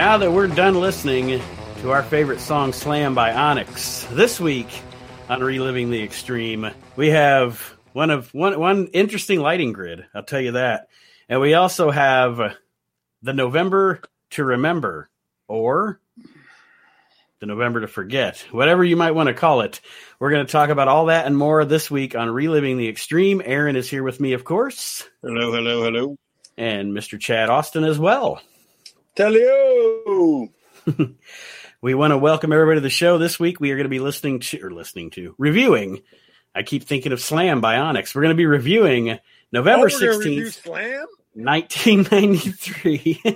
Now that we're done listening to our favorite song, Slam by Onyx, this week on Reliving the Extreme, we have one of one one interesting lighting grid. I'll tell you that, and we also have the November to remember, or the November to forget, whatever you might want to call it. We're going to talk about all that and more this week on Reliving the Extreme. Aaron is here with me, of course. Hello, hello, hello. And Mr. Chad Austin as well. Tell you. we want to welcome everybody to the show. This week we are going to be listening to, or listening to, reviewing. I keep thinking of Slam by Onyx. We're going to be reviewing November Oh, we're gonna 16th, review Slam? 1993.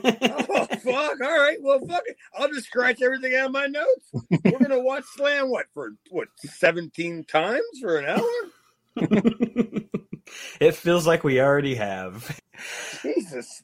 Oh, fuck. All right. Well, fuck it. I'll just scratch everything out of my notes. We're going to watch Slam, what, for what, 17 times for an hour? it feels like we already have. Jesus.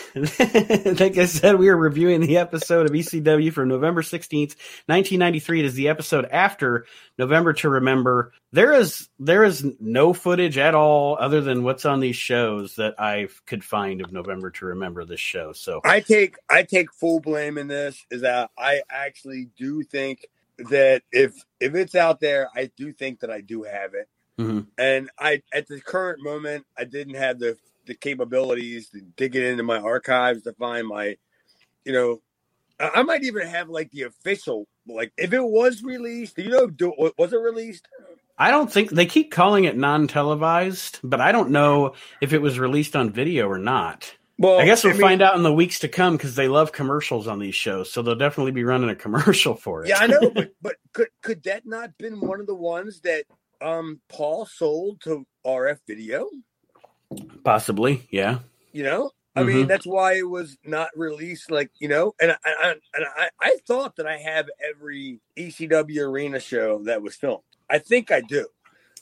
like I said, we are reviewing the episode of ECW from November 16th, 1993. It is the episode after November to Remember. There is there is no footage at all other than what's on these shows that I could find of November to Remember this show. So I take I take full blame in this is that I actually do think that if if it's out there, I do think that I do have it. Mhm. And I at the current moment, I didn't have the the capabilities to dig it into my archives to find my, you know, I, I might even have like the official like if it was released. Do you know? Do, was it released? I don't think they keep calling it non-televised, but I don't know if it was released on video or not. Well, I guess we'll Oh, mean- find out in the weeks to come because they love commercials on these shows, so they'll definitely be running a commercial for it. Yeah, I know, but but could could that not been one of the ones that um Paul sold to RF Video? Possibly, yeah. You know, I mean Mhm. that's why it was not released. Like you know, and I, I and I I thought that I have every ECW arena show that was filmed. I think I do,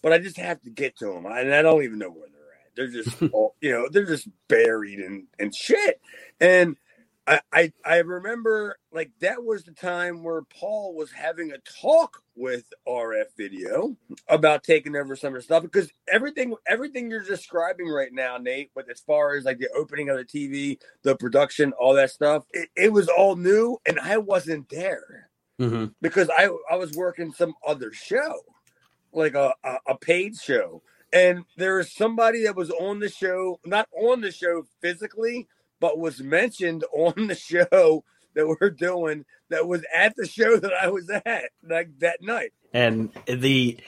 but I just have to get to them, and I don't even know where they're at. They're just all, you know they're just buried in and shit. And I, I I remember like that was the time where Paul was having a talk with RF Video about taking over some of the stuff because everything everything you're describing right now, Nate, but as far as like the opening of the TV, the production, all that stuff, it, it was all new and I wasn't there. Hmm because I I was working some other show, like a a, a paid show, and there was somebody that was on the show, not on the show physically, but was mentioned on the show that we're doing that was at the show that I was at like that night. And the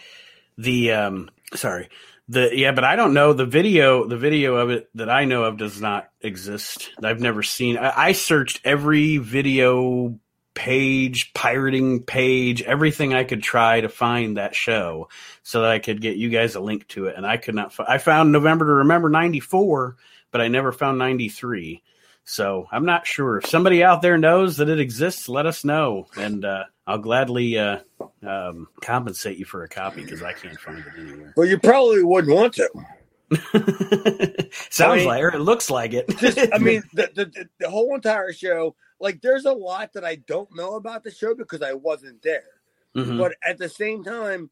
the um sorry the yeah, but I don't know the video. The video of it that I know of does not exist. I've never seen. I, I searched every video page, pirating page, everything I could try to find that show so that I could get you guys a link to it, and I could not. fi- I found November to Remember '94, but I never found '93. So I'm not sure. If somebody out there knows that it exists, let us know, and uh, I'll gladly uh, um, compensate you for a copy because I can't find it anywhere. Well, you probably wouldn't want to. Sounds I mean- like, or it looks like it. Just, I mean, the, the the- whole entire show. Like, there's a lot that I don't know about the show because I wasn't there. Mhm. But at the same time,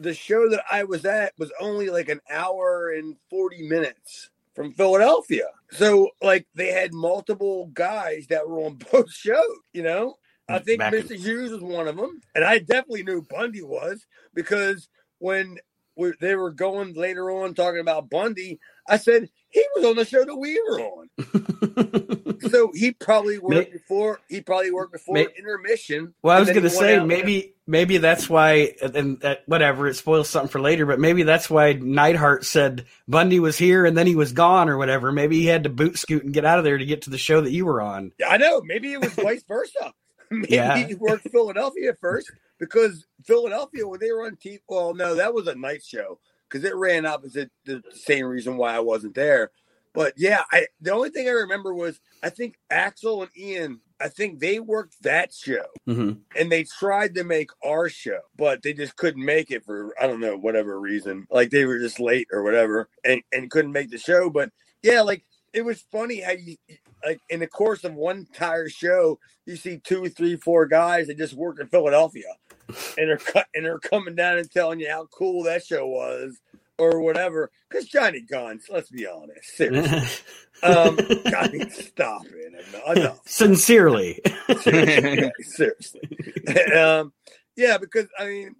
the show that I was at was only like an hour and 40 minutes from Philadelphia. So, like, they had multiple guys that were on both shows, you know? I think Back Mr. Hughes was one of them. And I definitely knew Bundy was because when we, they were going later on talking about Bundy, I said, he was on the show that we were on. so he probably worked May- before, he probably worked before May- intermission. Well, I was going to say maybe maybe that's why, and that whatever it spoils something for later. But maybe that's why Neidhart said Bundy was here and then he was gone or whatever. Maybe he had to boot scoot and get out of there to get to the show that you were on. Yeah, I know. Maybe it was vice versa. Maybe Yeah. he worked Philadelphia first because Philadelphia, when they were on TV, well, no, that was a night show because it ran opposite the same reason why I wasn't there. But yeah, I the only thing I remember was I think Axl and Ian, I think they worked that show hmm and they tried to make our show, but they just couldn't make it for I don't know whatever reason. Like they were just late or whatever, and and couldn't make the show. But yeah, like it was funny how you like in the course of one entire show, you see two, three, four guys that just work in Philadelphia, and they're cut and they're coming down and telling you how cool that show was or whatever. Because Johnny Guns, let's be honest, seriously, um, Johnny, stop it, enough. Sincerely, seriously, seriously. um, yeah, because I mean,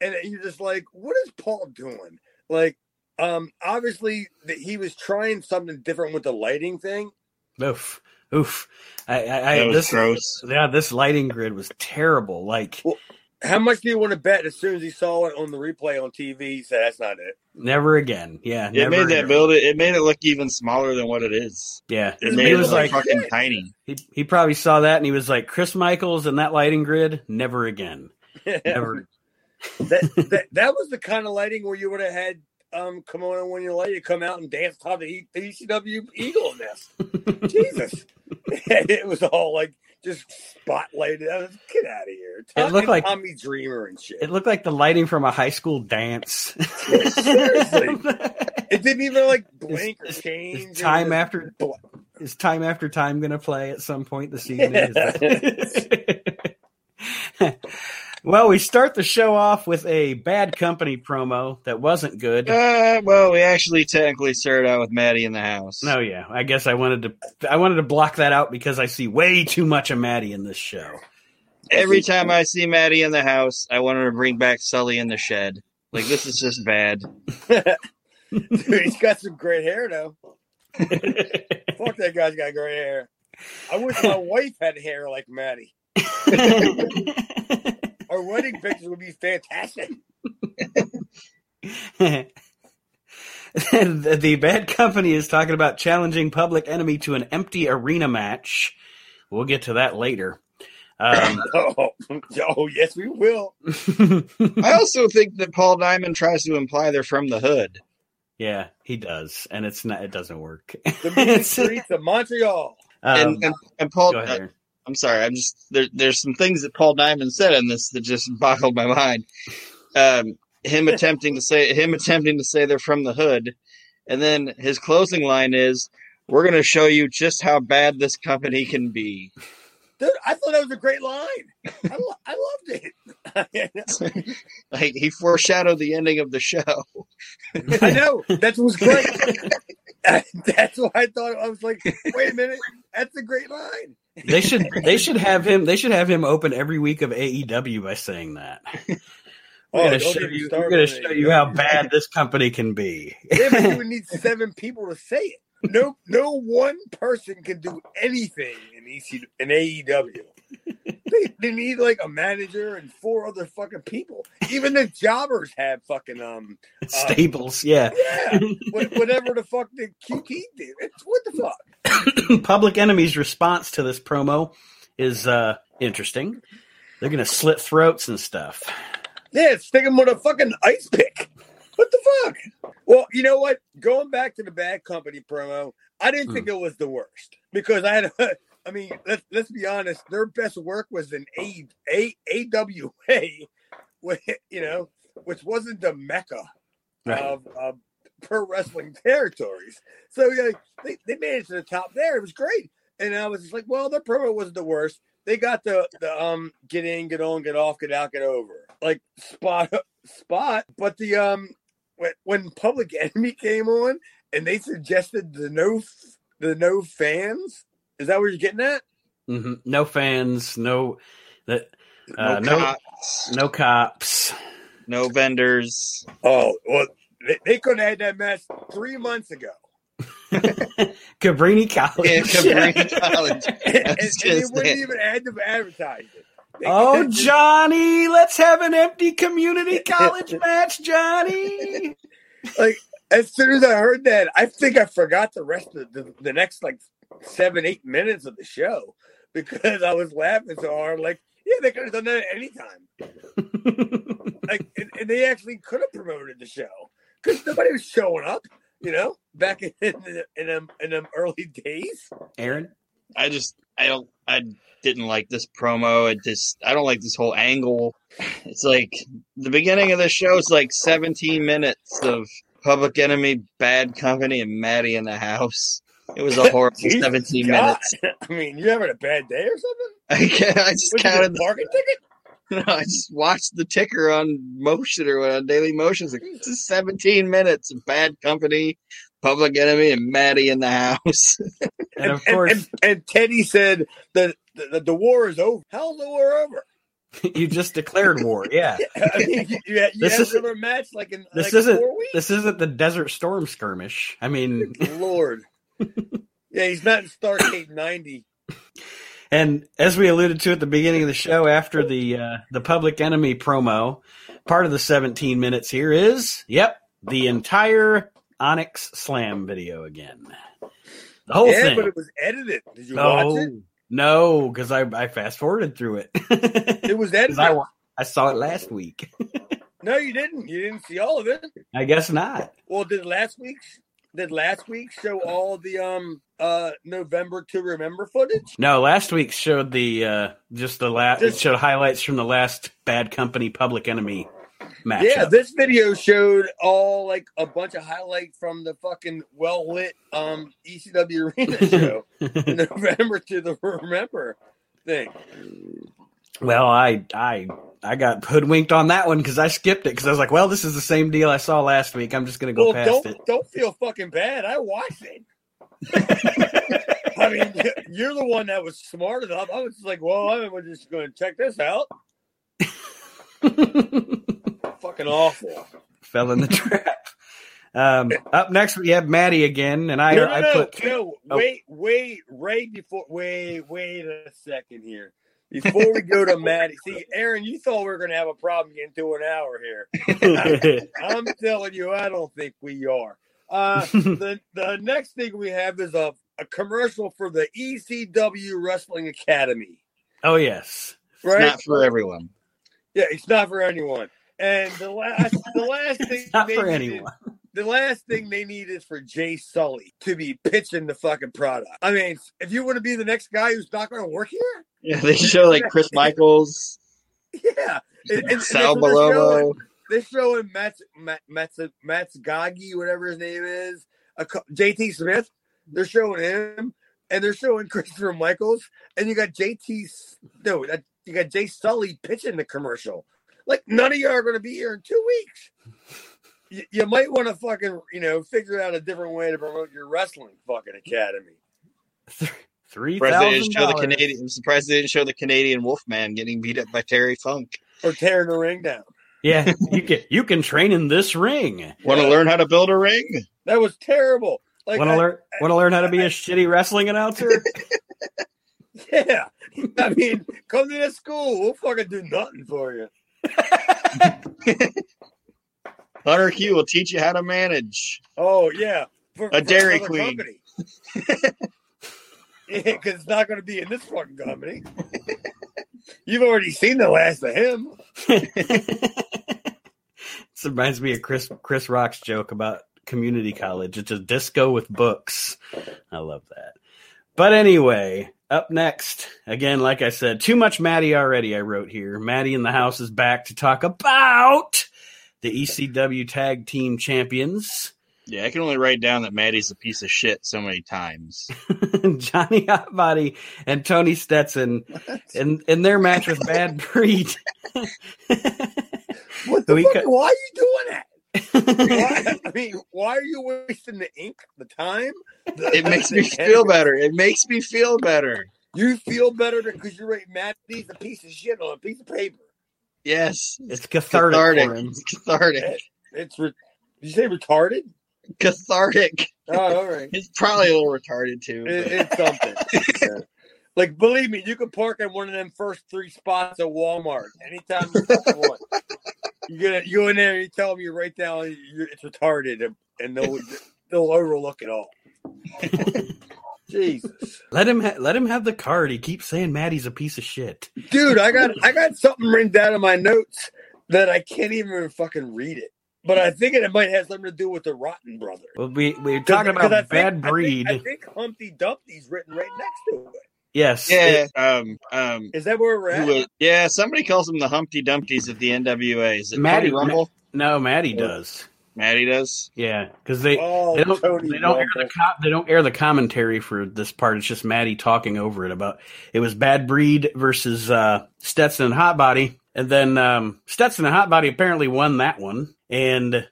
and you're just like, what is Paul doing? Like, um, obviously that he was trying something different with the lighting thing. Oof, oof. I, I, That I was this, gross. yeah, this lighting grid was terrible. Like, Well, How much do you want to bet? As soon as he saw it on the replay on TV, he said, "That's not it." never again. Yeah, It never made that again. build it. It made it look even smaller than what it is. Yeah, It He made he it was look like, fucking shit. tiny. he, he probably saw that and he was like, Chris Michaels and that lighting grid, never again, never. that, that that was the kind of lighting where you would have had um come on when you're late come out and dance top the, E- the ECW Eagle nest. Jesus, it was all like just spotlighted. I was, Get out of here! It looked like- Tommy Dreamer and shit. It looked like the lighting from a high school dance. Seriously. It didn't even like blink Is- or change. is time after bl- is time after time going to play at some point this evening? Is that- well, we start the show off with a bad company promo that wasn't good. Uh, well, we actually technically started out with Maddie in the house. No, yeah, I guess I wanted to I wanted to block that out because I see way too much of Maddie in this show. Every time I see Maddie in the house, I want her to bring back Sully in the shed. Like this is just bad. Dude, he's got some great hair though. Fuck that guy's got great hair. I wish my wife had hair like Maddie. Our wedding pictures would be fantastic. the, the bad company is talking about challenging Public Enemy to an empty arena match. We'll get to that later. Um, Oh, oh yes, we will. I also think that Paul Diamond tries to imply they're from the hood. yeah, he does, and it's not. It doesn't work. The mean streets of Montreal. Um, and, and and Paul, go ahead. uh, Aaron. I'm sorry, I'm just there. There's some things that Paul Diamond said in this that just boggled my mind. Um, him attempting to say him attempting to say they're from the hood, and then his closing line is, "We're going to show you just how bad this company can be." Dude, I thought that was a great line. I, lo- I loved it. like he foreshadowed the ending of the show. I know. That was great. That's why I thought I was like, wait a minute, that's a great line. They should. They should have him. They should have him open every week of AEW by saying that. Oh, we're Oh, going to show you. We're gonna show you how bad this company can be. Yeah, but you would need seven people to say it. No, no one person can do anything in EC in AEW. They, they need like a manager and four other fucking people. Even the jobbers have fucking um Stables, yeah. yeah, whatever the fuck the QT did. It's what the fuck. Public Enemy's response to this promo is uh, interesting. They're going to slit throats and stuff. Yeah, stick him with a fucking ice pick. What the fuck? Well, you know what? Going back to the Bad Company promo, I didn't think it was the worst because I had. I mean, let's let's be honest. Their best work was in A A AWA, you know, which wasn't the mecca Right. of, of pro wrestling territories. So yeah, they they made it to the top there. It was great, and I was just like, well, their promo wasn't the worst. They got the the um get in, get on, get off, get out, get over like spot spot. But the um when when Public Enemy came on and they suggested the no the no fans. Is that where you're getting at? hmm No fans, no that uh, no no cops, no cops. no vendors. Oh well, they, they could have had that match three months ago, Cabrini College. Yeah, Cabrini College. and, and, was they just wouldn't it. even add to advertise it. They Oh, just- Johnny, let's have an empty community college match, Johnny. Like as soon as I heard that, I think I forgot the rest of the, the next like seven, eight minutes of the show because I was laughing so hard. Like, yeah, they could have done that at any time. Like, and, and they actually could have promoted the show because nobody was showing up. You know, back in the, in them in them early days. Aaron? I just I don't I didn't like this promo. It just I don't like this whole angle. It's like the beginning of the show is like 17 minutes of Public Enemy, Bad Company, and Maddie in the house. It was a horrible Jesus 17 God. minutes. I mean, you having a bad day or something? I, can't- I just Was it a counted. parking ticket? I just watched the ticker on Motion or on Daily Motion. It's like hmm. it's 17 minutes of Bad Company, Public Enemy, and Maddie in the house. And of course, and, and Teddy said that the, the war is over. How's the war over? you just declared war. Yeah. I mean, you, you, you This is- another match like in This like isn't four weeks. this isn't the Desert Storm skirmish. I mean, Lord. Yeah, he's not in Stargate 90. and as we alluded to at the beginning of the show, after the uh, the Public Enemy promo, part of the 17 minutes here is, yep, the entire Onyx Slam video again. The whole yeah, thing. but it was edited. Did you watch it? no, no, because I, I fast forwarded through it. It was edited. I, I saw it last week. no, you didn't. You didn't see all of it. I guess not. Well, did last week's did last week show all the um uh November to remember footage? No, last week showed the uh just the last. It showed highlights from the last Bad Company Public Enemy match. Yeah, this video showed all like a bunch of highlights from the fucking well lit um ECW arena show. November to the remember thing. Well, I I I got hoodwinked on that one because I skipped it because I was like, well, this is the same deal I saw last week. I'm just gonna go well, past don't it. don't feel fucking bad. I watched it. I mean, you're the one that was smart enough. I was just like, well, I'm just going to check this out. Fucking awful. Fell in the trap. Um, up next we have Maddie again, and I no, no, I no, put no. oh. Wait, wait, right before. Wait, wait a second here. Before we go to Maddie, see, Aaron, you thought we were going to have a problem getting to an hour here. I'm telling you, I don't think we are. Uh, the the next thing we have is a, a commercial for the ECW Wrestling Academy. oh yes, Right? Not for everyone. yeah, it's not for anyone. And the last the last thing it's not for needed- anyone. The last thing they need is for Jay Sulli to be pitching the fucking product. I mean, if you want to be the next guy who's not going to work here, Yeah, they show like Chris Michaels, yeah. And, and- and Sal what they're showing. Bellomo. They're showing Matt Matt Matt Matsugagi, whatever his name is, a, JT Smith. They're showing him, and they're showing Christopher Michaels, and you got JT. No, you got Jay Sulli pitching the commercial. Like none of you are going to be here in two weeks. You, you might want to fucking you know figure out a different way to promote your wrestling fucking academy. Three Surprised they thousand didn't show the. Canadian. I'm surprised they didn't show the Canadian Wolfman getting beat up by Terry Funk. Or tearing the ring down. Yeah, you can you can train in this ring. Want to learn how to build a ring? That was terrible. Like Want to learn want to learn how to be a shitty wrestling announcer? Yeah. I mean, come to this school. We'll fucking do nothing for you. Hunter Q will teach you how to manage. Oh, yeah. For, A Dairy Queen. company. yeah, because it's not going to be in this fucking company. You've already seen the last of him. this reminds me of Chris Chris Rock's joke about community college. It's a disco with books. I love that. But anyway, up next, again, like I said, too much Maddie already. I wrote here. Maddie in the house is back to talk about the ECW Tag Team Champions, Yeah, I can only write down that Maddie's a piece of shit so many times. Johnny Hotbody and Tony Stetson, in in their match with Bad Breed. What the We fuck? cut- Why are you doing that? Why, I mean, why are you wasting the ink, the time? the- It makes the me energy? feel better. It makes me feel better. You feel better because you're right. Maddie's a piece of shit on a piece of paper. Yes. it's cathartic, Cathartic. for him. It's cathartic. It's re- did you say retarded? Cathartic. Oh, all right. It's probably a little retarded too. It, it's something. Yeah. Like, believe me, you can park in one of them first three spots at Walmart anytime you want. You get you go in there, and you tell them you write down you it's retarded, and- and they'll they'll overlook it all. Jesus, Let him ha- let him have the card. He keeps saying Maddie's a piece of shit. dude, I got I got something written down in my notes that I can't even fucking read it. But I think it might have something to do with the Rotten Brother. Well, we we're 'Cause- talking because I about think- bad I think- breed. I think, Humpty Dumpty's written right next to it. yes. yeah. it- Um. Um. Is that where we're at? was- yeah. Somebody calls them the Humpty Dumpties of the NWA. Is it Maddie- Maddie Rumble? no, Maddie does. Maddie does. Yeah, because they oh, they don't Tony they don't air the co- they don't air the commentary for this part. It's just Maddie talking over it about it was bad breed versus uh, Stetson and Hot Body, And then um, Stetson and Hot Body apparently won that one. And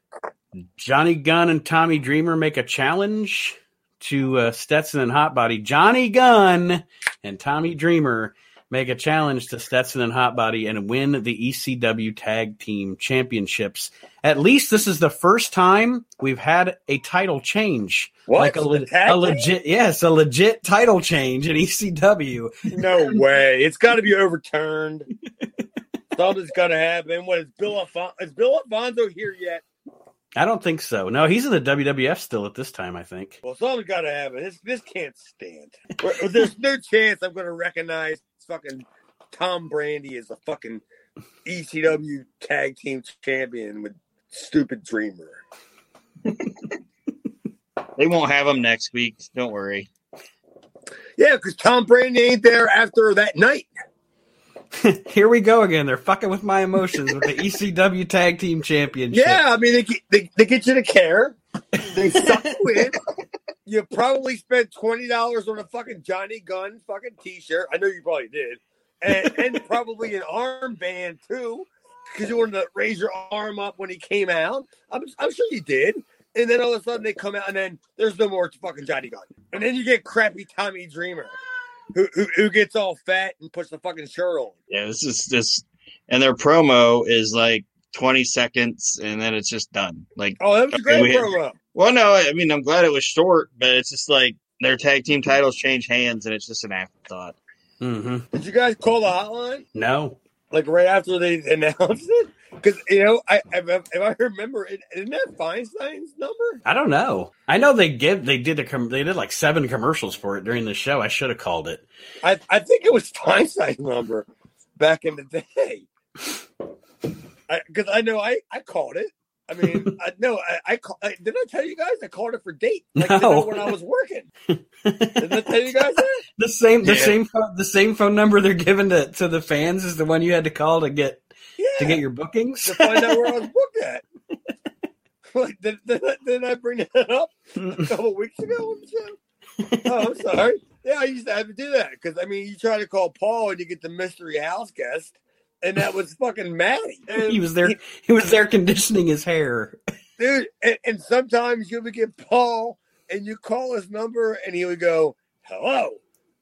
Johnny Gunn and Tommy Dreamer make a challenge to uh, Stetson and Hot Body. Johnny Gunn and Tommy Dreamer make a challenge to Stetson and Hotbody and win the ECW Tag Team Championships. At least this is the first time we've had a title change. What? Like a, le- a team? legit, yes, a legit title change in ECW. No way. It's got to be overturned. Something's got to happen. What is Bill Alfonso? Is Bill Alfonso here yet? I don't think so. No, he's in the WWF still at this time, I think. Well, something's got to happen. This this can't stand. There's no chance I'm going to recognize fucking Tom Brandi is a fucking ECW tag team champion with stupid Dreamer. They won't have him next week. Don't worry. Yeah, because Tom Brandi ain't there after that night. Here we go again. They're fucking with my emotions with the ECW Tag Team Championship. Yeah, I mean they they, they get you to care. They suck you in. You probably spent twenty dollars on a fucking Johnny Gunn fucking T-shirt. I know you probably did, and, and probably an armband too, because you wanted to raise your arm up when he came out. I'm, I'm sure you did. And then all of a sudden they come out, and then there's no more fucking Johnny Gunn. And then you get crappy Tommy Dreamer, who who, who gets all fat and puts the fucking shirt on. Yeah, this is this, and their promo is like 20 seconds, and then it's just done. Like, Oh, that was a great We had- promo. well, no, I mean, I'm glad it was short, but it's just like their tag team titles change hands, and it's just an afterthought. hmm Did you guys call the hotline? No. like right after they announced it? Because you know, I if, I- if I remember, it, isn't that Feinstein's number? I don't know. I know they give they did a com- they did like seven commercials for it during the show. I should have called it. I I think it was Feinstein's number back in the day. Because I, know I I called it. I mean, I, no, I, I, call, I did I tell you guys I called it for date like No. when I was working. Did I tell you guys that? the same the Yeah. same phone, the same phone number they're giving to, to the fans is the one you had to call to get Yeah, to get your bookings. to find out where I was booked at. like, did, did, I- did I bring that up? a couple weeks ago on the show. Oh, I'm sorry. Yeah, I used to have to do that because I mean, you try to call Paul and you get the mystery house guest, and that was fucking Maddie. And he was there. He was there conditioning his hair. dude. And, and sometimes you would get Paul, and you call his number, and he would go, "Hello,"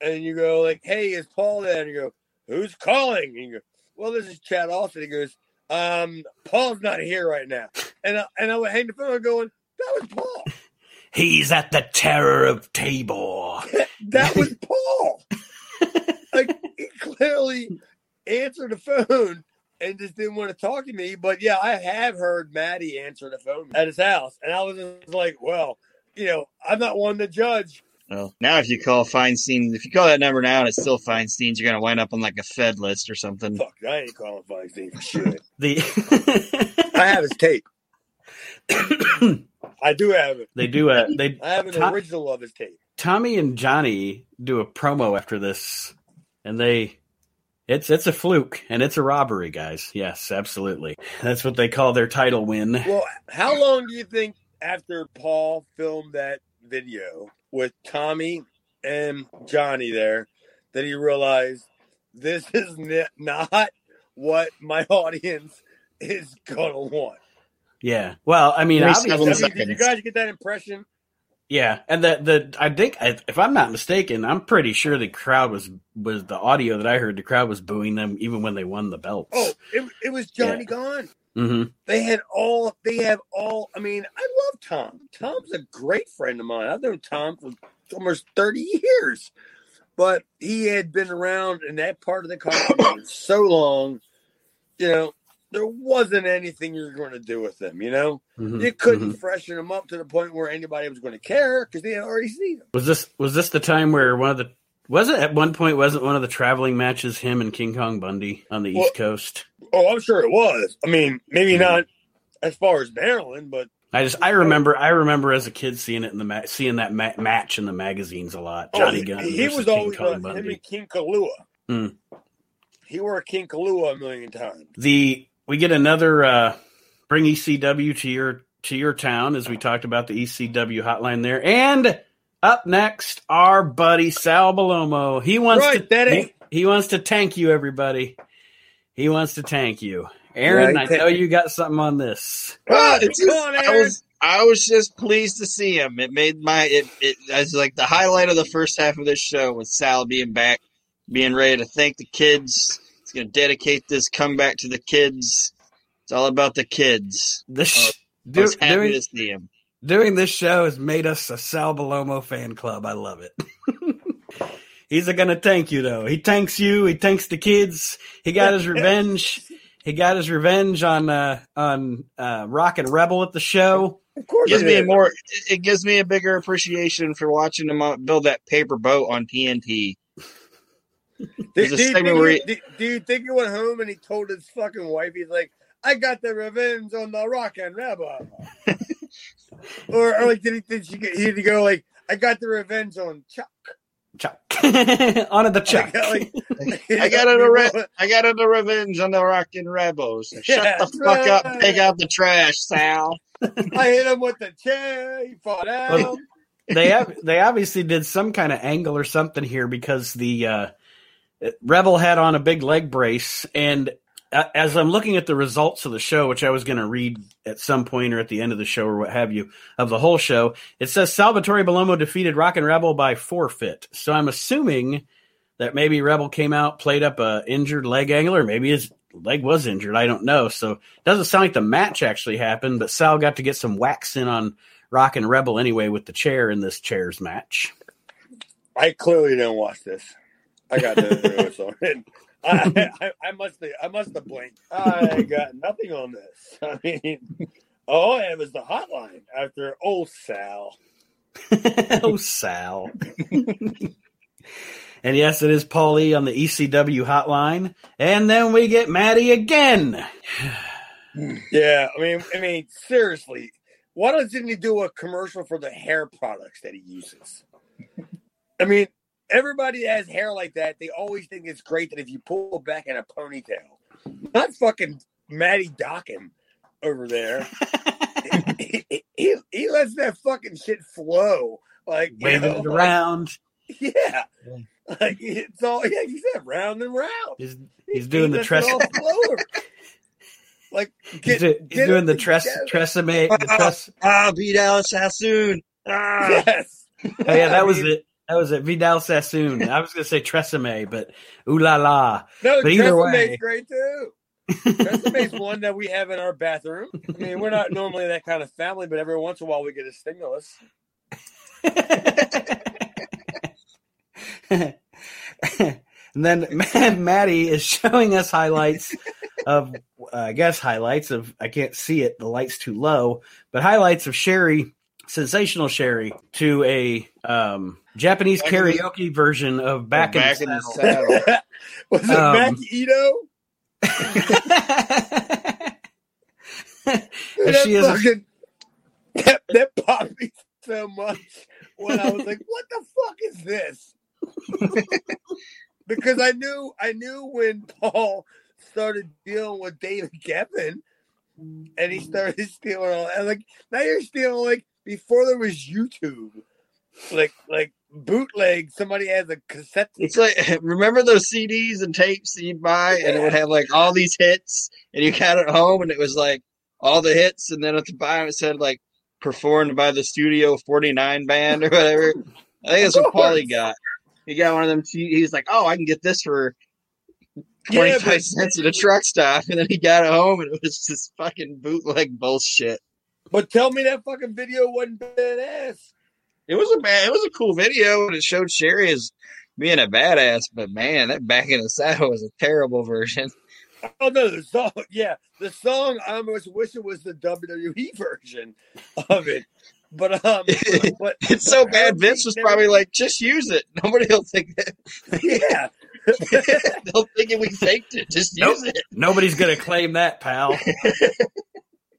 and you go like, "Hey, is Paul there?" And you go, "Who's calling?" And you go, "Well, this is Chad Austin." He goes, "Um, Paul's not here right now," and I, and I would hang the phone going, "That was Paul." He's at the Terror of Tabor. that was Paul. like he clearly answered the phone and just didn't want to talk to me. But yeah, I have heard Maddie answer the phone at his house, and I was just like, well, you know, I'm not one to judge. Well, now if you call Feinstein, if you call that number now and it's still Feinstein's, you're gonna wind up on like a Fed list or something. Fuck, I ain't calling Feinstein for shit. The I have his tape. I do have it. they do a they I have an Tom- original of his tape. Tommy and Johnny do a promo after this, and they it's it's a fluke and it's a robbery, guys. Yes, absolutely. That's what they call their title win. Well, how long do you think after Paul filmed that video with Tommy and Johnny there that he realized this is not what my audience is gonna want? Yeah. Well, I mean, obviously, I mean, did you guys get that impression? Yeah, and the the I think if I'm not mistaken, I'm pretty sure the crowd was was the audio that I heard. The crowd was booing them even when they won the belts. Oh, it, it was Johnny Gone. hmm They had all. They have all. I mean, I love Tom. Tom's a great friend of mine. I've known Tom for almost thirty years, but he had been around in that part of the country so long. You know, there wasn't anything you were going to do with them. You know, hmm you couldn't freshen them up to the point where anybody was going to care because they had already seen them. Was this was this the time where one of the was it at one point wasn't one of the traveling matches him and King Kong Bundy on the Well- East Coast? Oh, I'm sure it was. I mean, maybe Mhm. not as far as Maryland, but I just I remember I remember as a kid seeing it in the ma- seeing that ma- match in the magazines a lot. Johnny Oh, Gunn. He, was King always Kong uh, him Bundy. and King Kaluha. Hmm. He wore a King Kaluha a million times. the we get another uh bring ECW to your to your town as we talked about the ECW hotline there. And up next, our buddy Sal Bellomo. He wants Right, to that he, he wants to tank you, everybody. He wants to tank you. Aaron, Yeah, I he know you got something on this. Well, Come it's just- on, I was I was just pleased to see him. It made my it it as like the highlight of the first half of this show was Sal being back, being ready to thank the kids. He's gonna dedicate this comeback to the kids. It's all about the kids. This Oh, I was happy doing, to see him. doing this show has made us a Sal Bellomo fan club. I love it. He's going to thank you though. He thanks you. He thanks the kids. He got his revenge. He got his revenge on uh, on uh, Rockin' Rebel at the show. Of course, gives it me a more it gives me a bigger appreciation for watching him uh, build that paper boat on TNT. Do, There's do a you segment think where he, he- do, do you think he went home and he told his fucking wife, he's like, I got the revenge on the Rockin' Rebel? or, or like, did he, did she get, he had to go like, I got the revenge on Chuck. Chuck. on the Chuck. Like, I got it a re- I got it a revenge on the Rockin' Rebels. Shut Yeah, the fuck up, take out the trash, Sal. I hit him with the chair. He fought out. Well, they have, they obviously did some kind of angle or something here because the uh, Rebel had on a big leg brace, and uh, as I'm looking at the results of the show, which I was going to read at some point or at the end of the show or what have you of the whole show, it says Salvatore Bellomo defeated Rockin' Rebel by forfeit. So I'm assuming that maybe Rebel came out, played up a injured leg angle, or maybe his leg was injured. I don't know. So it doesn't sound like the match actually happened, but Sal got to get some wax in on Rockin' Rebel anyway with the chair in this chairs match. I clearly didn't watch this. I got notes on it. I, I, I must have, I must have blinked. I got nothing on this. I mean, all I have is the hotline after old Sal. oh, Sal. and yes, it is Paulie on the ECW hotline. And then we get Maddie again. Yeah, I mean, I mean, seriously, why doesn't he do a commercial for the hair products that he uses? I mean, everybody that has hair like that, they always think it's great that if you pull it back in a ponytail, not fucking Matty Dockin over there. he, he, he lets that fucking shit flow. Like, you Waving know, it around. Yeah. Like, it's all, yeah, he said round and round. He's, he's doing the lets it Tress. all flow. Like, He's, do- he's doing the Tress, together. TRESemmé. The Tress. Ah, beat Alice Sassoon. Ah. Yes. Oh, yeah, that was it. That was it. Vidal Sassoon. I was going to say TRESemmé, but ooh la la. No, But either TRESemmé's way- great too. TRESemmé's one that we have in our bathroom. I mean, we're not normally that kind of family, but every once in a while we get a stimulus. and then Maddie is showing us highlights of, uh, I guess, highlights of, I can't see it, the light's too low, but highlights of Sherry, sensational Sherry, to a um, Japanese Back in the- karaoke version of Back, Back in in the the Saddle. Saddle. Was it Um, Mac Ito? And That she is a- fucking that, that popped me so much when I was like, "What the fuck is this?" because I knew I knew when Paul started dealing with David Geffen, and he started stealing all. And like now you're stealing like before there was YouTube, like like bootleg. Somebody has a cassette. It's like remember those CDs and tapes that you'd buy, and it would have like all these hits, and you got it home, and it was like all the hits, and then at the bottom it said like performed by the Studio Forty Nine Band or whatever. I think that's what Paulie got. He got one of them. He's like, "Oh, I can get this for 25 Yeah, but- cents at a truck stop," and then he got it home, and it was just fucking bootleg bullshit. But tell me that fucking video wasn't badass. It was a bad, it was a cool video, and it showed Sherry as being a badass. But man, that back in the saddle was a terrible version. Oh no, the song, yeah, the song. I almost wish it was the WWE version of it, but um, but It's so bad. Vince was probably like, "Just use it. Nobody will think that. yeah, They'll think we faked it. Just Nope. use it." Nobody's going to claim that, pal.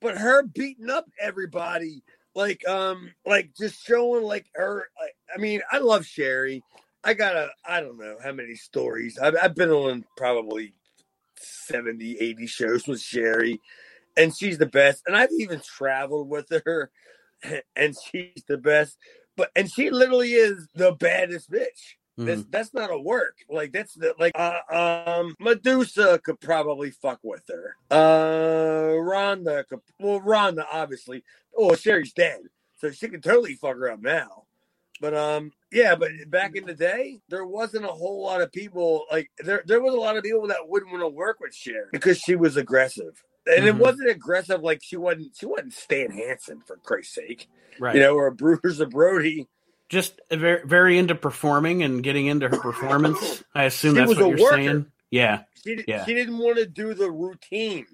But her beating up everybody, like um, like just showing like her. Like, I mean, I love Sherry. I got a, I don't know how many stories. I've, I've been on probably 70, 80 shows with Sherry, and she's the best. And I've even traveled with her, and she's the best. But and she literally is the baddest bitch. That's Mhm. that's not a work. Like that's the like uh, um Medusa could probably fuck with her. Uh Ronda could well Ronda obviously. Oh Sherry's dead. So she could totally fuck her up now. But um yeah, but back in the day, there wasn't a whole lot of people like there there was a lot of people that wouldn't want to work with Sherry because she was aggressive. And it Mhm. wasn't aggressive like she wasn't she wasn't Stan Hansen for Christ's sake. Right. You know, or Bruiser Brody. Just very, very into performing and getting into her performance. I assume She that's what you're worker. saying. Yeah. She, Yeah. she didn't want to do the routine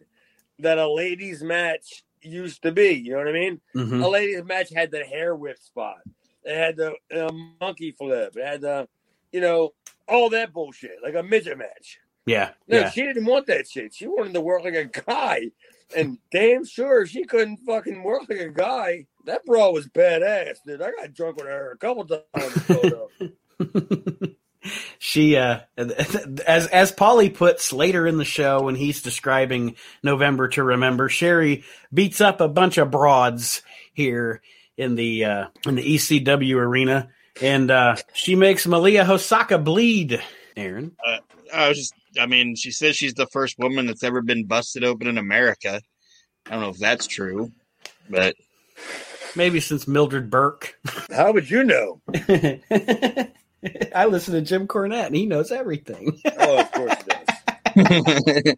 that a ladies' match used to be. You know what I mean? hmm A ladies' match had the hair whip spot. It had the uh, monkey flip. It had the, you know, all that bullshit, like a midget match. Yeah. No, Yeah. she didn't want that shit. She wanted to work like a guy. And damn sure she couldn't fucking work like a guy. That bra was badass, dude. I got drunk with her a couple times. she uh as as Paulie puts later in the show when he's describing November to Remember, Sherry beats up a bunch of broads here in the uh in the ECW arena and uh she makes Malia Hosaka bleed. Aaron. I was just, I mean, she says she's the first woman that's ever been busted open in America. I don't know if that's true, but Maybe since Mildred Burke. How would you know? I listen to Jim Cornette and he knows everything. Oh, of course it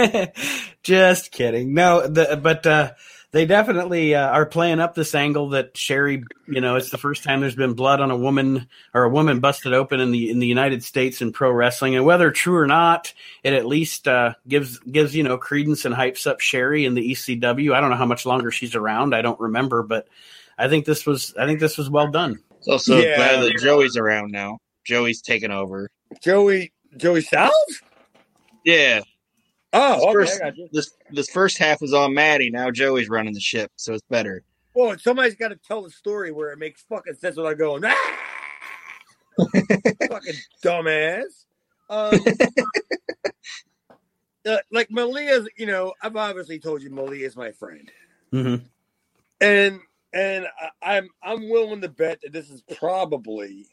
does. Just kidding. No, the, but uh, they definitely uh, are playing up this angle that Sherry, you know, it's the first time there's been blood on a woman or a woman busted open in the in the United States in pro wrestling, and whether true or not, it at least uh, gives gives you know credence and hypes up Sherry in the ECW. I don't know how much longer she's around. I don't remember, but I think this was I think this was well done. it's also Yeah. glad that Joey's around now. Joey's taken over. Joey Joey Styles? Yeah, Oh, okay, First- I got you. this this first half is on Maddie. Now Joey's running the ship, so it's better. Well, somebody's got to tell the story where it makes fucking sense without going, ah! fucking dumbass. Um, uh, like Malia's, you know, I've obviously told you Malia's my friend, hmm and and I, I'm I'm willing to bet that this is probably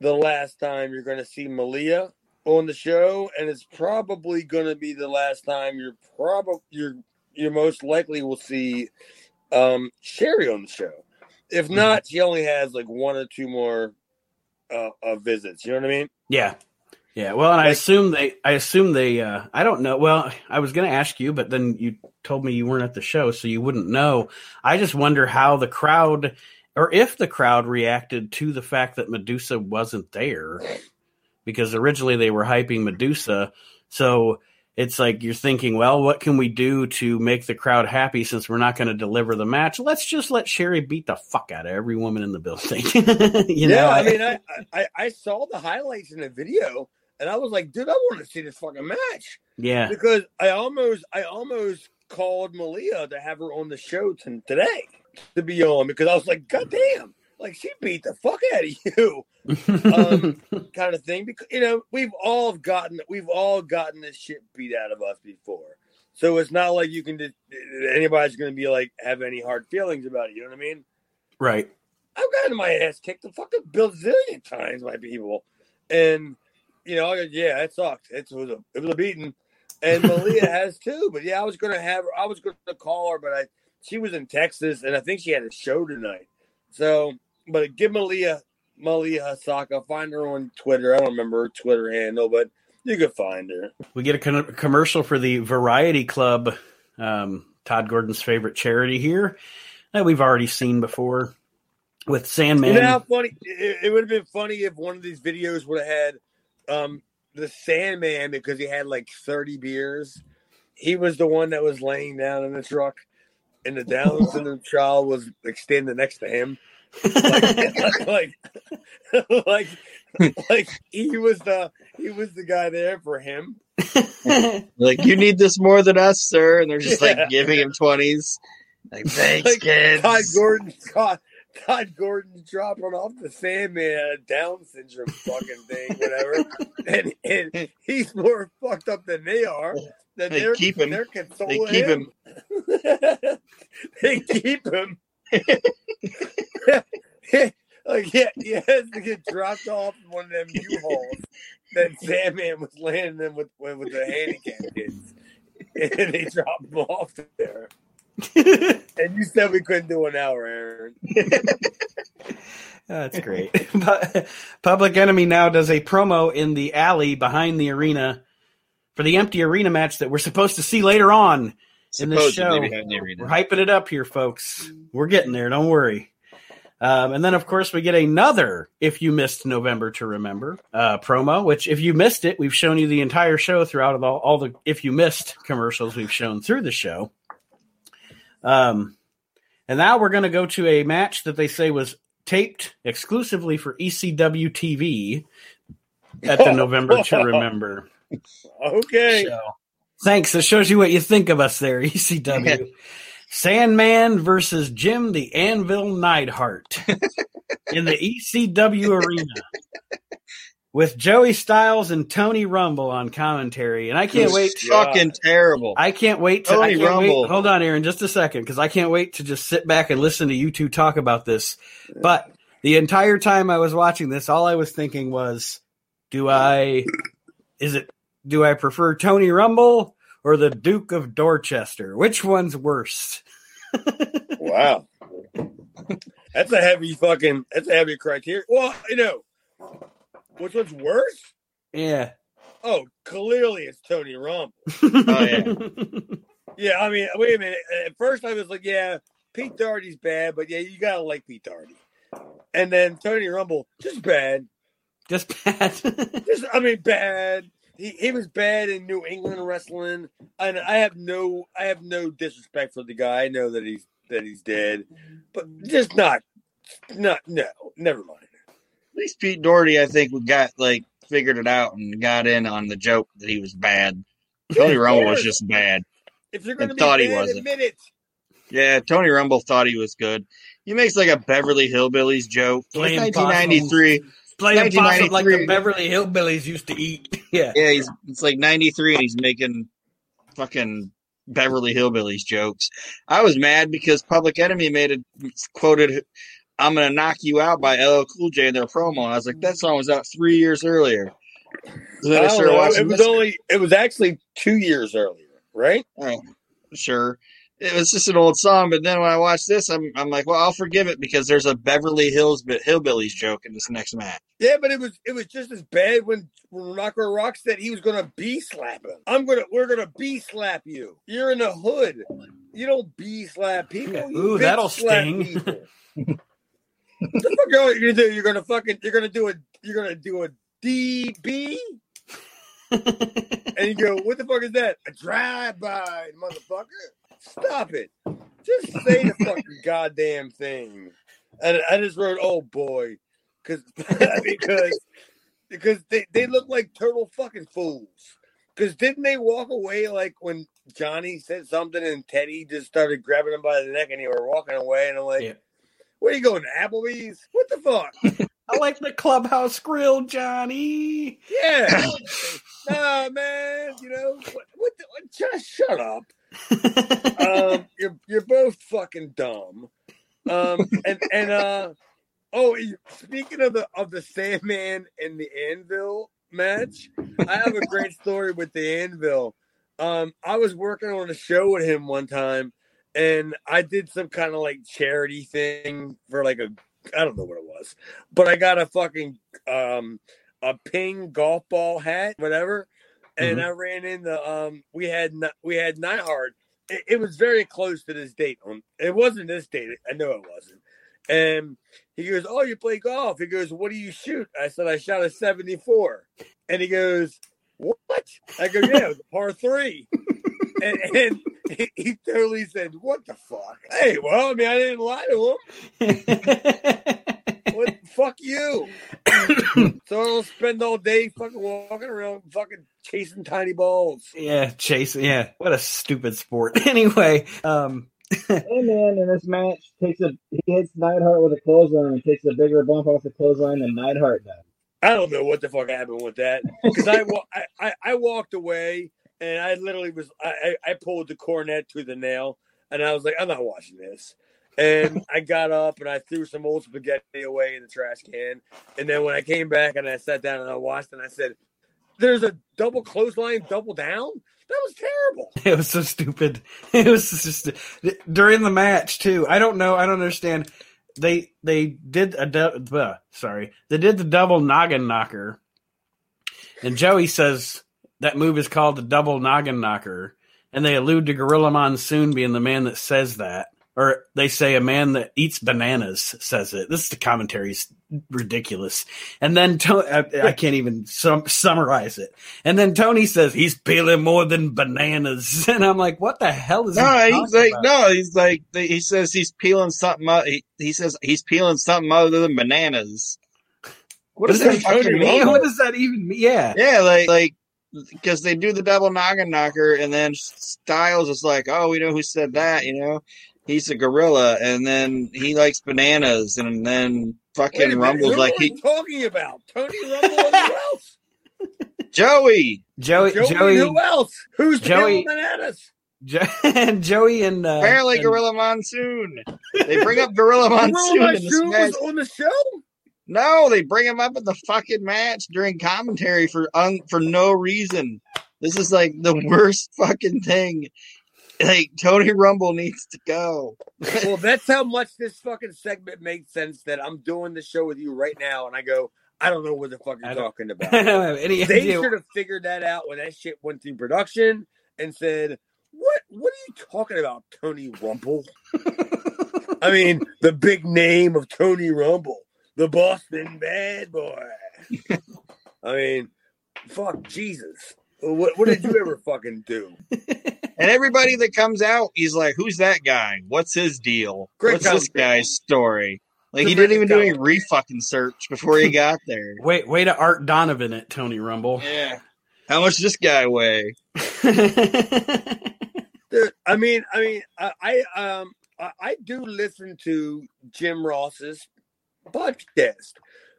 the last time you're going to see Malia on the show, and it's probably going to be the last time you're probably you're you most likely will see um Sherry on the show. If not, she only has like one or two more uh, uh visits. You know what I mean? Yeah. Yeah. Well, and I assume they, I assume they, uh, I don't know. Well, I was going to ask you, but then you told me you weren't at the show, so you wouldn't know. I just wonder how the crowd, or if the crowd reacted to the fact that Medusa wasn't there, because originally they were hyping Medusa. So it's like you're thinking, well, what can we do to make the crowd happy since we're not going to deliver the match? Let's just let Sherry beat the fuck out of every woman in the building. you yeah, know, I mean, I, I I saw the highlights in the video, and I was like, dude, I want to see this fucking match yeah. because I almost I almost called Malia to have her on the show t- today to be on because I was like, god damn, like she beat the fuck out of you. Um, kind of thing because you know we've all gotten we've all gotten this shit beat out of us before so it's not like you can just anybody's gonna be like have any hard feelings about it you know what i mean right. i've gotten my ass kicked a fucking bazillion times by people and you know yeah it sucked it was a it was a beating and malia has too but yeah i was gonna have her i was gonna call her but i she was in texas and i think she had a show tonight so but give malia Malia Hosaka. Find her on Twitter. I don't remember her Twitter handle, but you could find her. We get a con- commercial for the Variety Club, um, Todd Gordon's favorite charity here that we've already seen before with Sandman. You know how funny it, it would have been funny if one of these videos would have had um, the Sandman because he had like 30 beers. He was the one that was laying down in the truck, and the Down syndrome child was like standing next to him. like, like, like, like he was the he was the guy there for him. Like, you need this more than us, sir. And they're just Yeah. like giving him twenties. Like, thanks, Like, kids. Todd Gordon, Todd, Todd Gordon dropping off the Sandman a Down syndrome fucking thing, whatever. and, and he's more fucked up than they are. That They they're, keep him. They're They keep him. they keep him. Like yeah, he has to get dropped off in one of them U-Hauls that Sandman was landing them with with the handicap kids, and they dropped him off there. and you said we couldn't do an hour, Aaron. That's great. But Public Enemy now does a promo in the alley behind the arena for the empty arena match that we're supposed to see later on in this show. We're hyping it up here, folks. We're getting there. Don't worry. Um, and then, of course, we get another "If You Missed November to Remember" uh, promo. Which, if you missed it, we've shown you the entire show throughout all, all the "If You Missed" commercials we've shown through the show. Um, and now we're going to go to a match that they say was taped exclusively for ECW TV at the November to Remember. Okay. Thanks. That shows you what you think of us there, ECW. Sandman versus Jim the Anvil Neidhart in the ECW arena with Joey Styles and Tony Rumble on commentary. And I can't wait. To, fucking terrible. I can't wait to. Tony Rumble. Wait, hold on, Aaron, just a second, because I can't wait to just sit back and listen to you two talk about this. But the entire time I was watching this, all I was thinking was, do I, is it, do I prefer Tony Rumble or the Duke of Dorchester? Which one's worse? wow. That's a heavy fucking, that's a heavy criteria. Well, you know, which one's worse? Yeah. Oh, clearly it's Tony Rumble. oh, yeah. yeah, I mean, wait a minute. At first I was like, yeah, Pete Doherty's bad, but yeah, you gotta like Pete Doherty. And then Tony Rumble, just bad. Just bad. just, I mean, bad he, he was bad in New England wrestling, and I have no I have no disrespect for the guy. I know that he's that he's dead, but just not not no. Never mind. At least Pete Doherty, I think, we got like figured it out and got in on the joke that he was bad. Tony Rumble was just bad. If you're going to thought bad, he wasn't. admit it. Yeah, Tony Rumble thought he was good. He makes like a Beverly Hillbillies joke. Like 1993. Playing possum like the Beverly Hillbillies used to eat. yeah. Yeah, he's it's like 93 and he's making fucking Beverly Hillbillies jokes. I was mad because Public Enemy made it quoted I'm gonna knock you out by LL Cool J in their promo. I was like, that song was out three years earlier. So then I, I know, it was only it was actually two years earlier, right? Oh, sure it was just an old song. But then when I watch this, I'm I'm like, well, I'll forgive it because there's a Beverly Hills Hillbillies joke in this next match. Yeah, but it was it was just as bad when, when Rocco Rock said he was gonna be slap him. I'm gonna we're gonna be slap you. You're in the hood. You don't be slap people. Ooh, that'll sting. what the fuck are you gonna do? You're gonna fucking you're gonna do a you're gonna do a DB. and you go, what the fuck is that? A drive by, motherfucker. Stop it. Just say the fucking goddamn thing. And I just wrote, oh boy. Cause because because they, they look like turtle fucking fools. Because didn't they walk away like when Johnny said something and Teddy just started grabbing him by the neck and they were walking away and I'm like, yeah. where are you going, Applebee's? What the fuck? I like the clubhouse grill, Johnny. Yeah. nah, man. You know what? what, the, what just shut up um, you're you're both fucking dumb. Um, and and uh, oh, speaking of the of the Sandman and the Anvil match, I have a great story with the Anvil. Um, I was working on a show with him one time, and I did some kind of like charity thing for like a I don't know what it was, but I got a fucking um a ping golf ball hat, whatever and mm-hmm. I ran into um we had we had Neidhart. It, it, was very close to this date. On it wasn't this date. I know it wasn't. And he goes, "Oh, you play golf?" He goes, "What do you shoot?" I said, "I shot a 74." And he goes, "What?" I go, "Yeah, it was a par three. and, and he, he, totally said, "What the fuck?" Hey, well, I mean, I didn't lie to him. what? Fuck you. so I'll spend all day fucking walking around, fucking chasing tiny balls. Yeah, chasing. Yeah, what a stupid sport. anyway, um, hey man, in this match, takes a he hits Neidhart with a clothesline and takes a bigger bump off the clothesline than Neidhart does. I don't know what the fuck happened with that because I, I, I I walked away and I literally was I I pulled the cornet to the nail and I was like I'm not watching this And I got up and I threw some old spaghetti away in the trash can. And then when I came back and I sat down and I watched and I said, There's a double clothesline, double down? That was terrible. It was so stupid. It was just during the match too. I don't know. I don't understand. They they did a du- uh, sorry. They did the double noggin knocker, and Joey says that move is called the double noggin knocker, and they allude to Gorilla Monsoon being the man that says that, or they say a man that eats bananas says it. This is the commentary's ridiculous. And then Tony, I, I can't even sum- summarize it. And then Tony says he's peeling more than bananas, and I'm like, what the hell is? No, he he's like, about? no, he's like, he says he's peeling something. He, he says he's peeling something other than bananas. What does that Tony fucking mean? What does that even mean? Yeah. Yeah, like, like, because they do the double noggin knocker, and then Styles is like, oh, we know who said that, you know? He's a gorilla, and then he likes bananas, and then Wait a fucking minute, Rumble's who like, are he, talking about? Tony Rumble and who else? Joey, Joey, Joey, Joey, who else? Who's Joey- peeling bananas? Jo- and Joey and uh, apparently and- Gorilla Monsoon. They bring up Gorilla Monsoon Gorilla in this Monsoon match. was on the show? No, they bring him up in the fucking match during commentary for un- for no reason. This is like the worst fucking thing. Like Tony Rumble needs to go. well, that's how much this fucking segment makes sense that I'm doing the show with you right now, and I go, I don't know what the fuck you're talking about. I don't have any they idea. should have figured that out when that shit went through production and said, "What? What are you talking about, Tony Rumble?" I mean, the big name of Tony Rumble, the Boston Bad Boy. I mean, fuck Jesus. What, what did you ever fucking do? And everybody that comes out, he's like, "Who's that guy? What's his deal? Great What's this guy's story?" Like he didn't even do any commentary. re-fucking search before he got there. Wait, way to Art Donovan at Tony Rumble. yeah. How much does this guy weigh? Dude, I mean, I mean, I, I um, I, I do listen to Jim Ross's podcast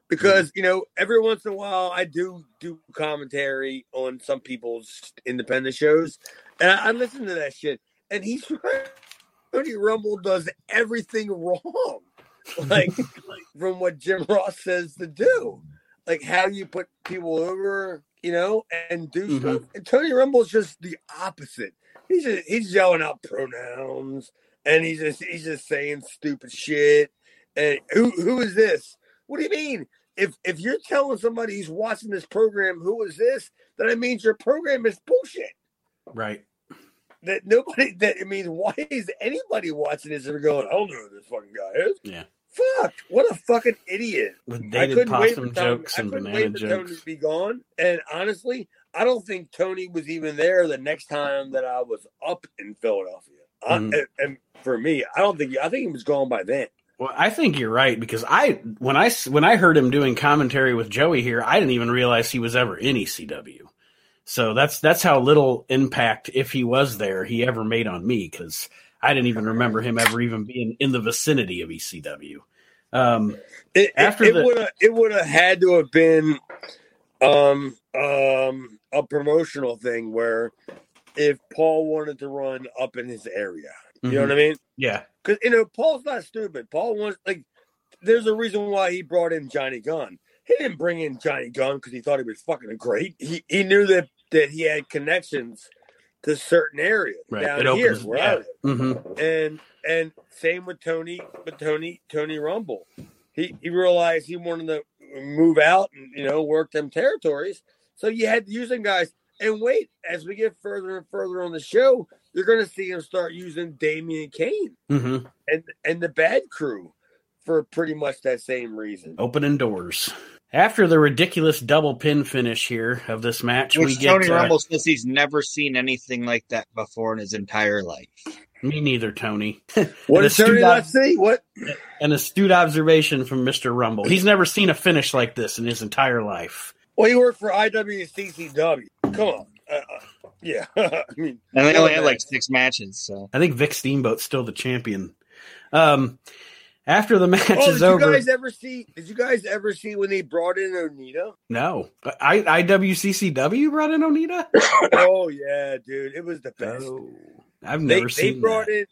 because you know every once in a while I do do commentary on some people's independent shows, and I, I listen to that shit. And he's. Tony Rumble does everything wrong, like from what Jim Ross says to do, like how you put people over, you know, and do Mhm. stuff. And Tony Rumble's just the opposite. He's just, he's yelling out pronouns, and he's just he's just saying stupid shit. And who who is this? What do you mean? If if you're telling somebody who's watching this program who is this, then it means your program is bullshit. right. That nobody that it means why is anybody watching this and going, I don't know who this fucking guy is. Yeah. Fuck! What a fucking idiot! With I dated couldn't wait for possum Tony, jokes I and banana wait for Tony to be gone. And honestly, I don't think Tony was even there the next time that I was up in Philadelphia. I- Mhm. and, and for me, I don't think I think he was gone by then. Well, I think you're right because I when I when I heard him doing commentary with Joey here, I didn't even realize he was ever in ECW. So that's that's how little impact, if he was there, he ever made on me because I didn't even remember him ever even being in the vicinity of ECW. Um, It, After it, would have it would have had to have been um um a promotional thing where if Paul wanted to run up in his area, you know mhm. what I mean? Yeah, Because you know Paul's not stupid. Paul wants like there's a reason why he brought in Johnny Gunn. He didn't bring in Johnny Gunn because he thought he was fucking great. He he knew that that he had connections to certain areas Right. down It here opens- where yeah. I live. hmm And and same with Tony with Tony Tony Rumble. He he realized he wanted to move out and you know work them territories. So you had to use them guys. And wait, as we get further and further on the show, you're going to see him start using Damien Kane hmm and and the Bad Crew for pretty much that same reason. opening doors. After the ridiculous double pin finish here of this match, we Which get Tony uh, Rumble says he's never seen anything like that before in his entire life. me neither, Tony. What did Tony not ob- see? What? An astute observation from Mister Rumble. He's never seen a finish like this in his entire life. Well, he worked for IWCCW. Come on. Uh, uh, yeah. I mean, And they only had man. like six matches, so I think Vic Steamboat's still the champion. Um, after the match oh, is did you over, guys ever see? Did you guys ever see when they brought in Onita? no, I IWCCW brought in Onita. oh yeah, dude, it was the best. Oh, I've they never they seen brought that. in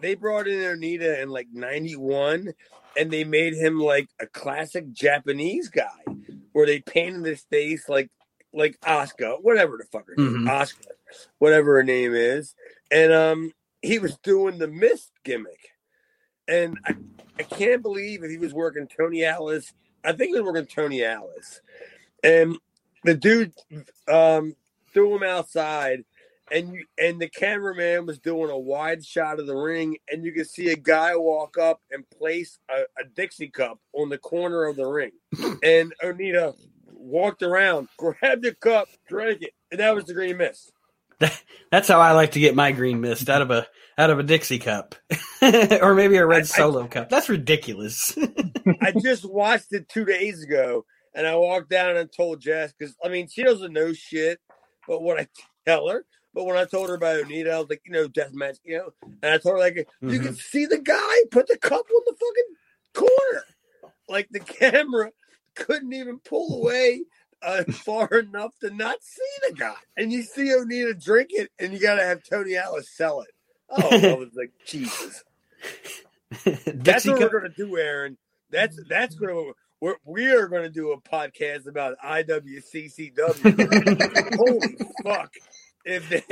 they brought in Onita in like '91, and they made him like a classic Japanese guy, where they painted his face like like Oscar, whatever the fuck her name, Mhm. Oscar, whatever her name is, and um, he was doing the mist gimmick, and I, I can't believe if he was working Tony Atlas. I think he was working Tony Atlas, and the dude um threw him outside and you and the cameraman was doing a wide shot of the ring and you could see a guy walk up and place a, a dixie cup on the corner of the ring and onita walked around grabbed the cup drank it and that was the green mist. That's how I like to get my green mist out of a out of a Dixie cup, or maybe a red I- I- solo cup. That's ridiculous. i just watched it two days ago and i walked down and told jess because i mean she doesn't know shit but what i tell her but when I told her about Onita, I was like, you know, death match, you know, and I told her like, you can mm-hmm. see the guy put the cup on the fucking corner, like the camera couldn't even pull away uh, far enough to not see the guy, and you see Onita drink it, and you got to have Tony Atlas sell it. Oh, I was like, Jesus, that's what we're gonna do, Aaron. That's that's gonna. We're, we are going to do a podcast about IWCCW. Holy fuck! If that,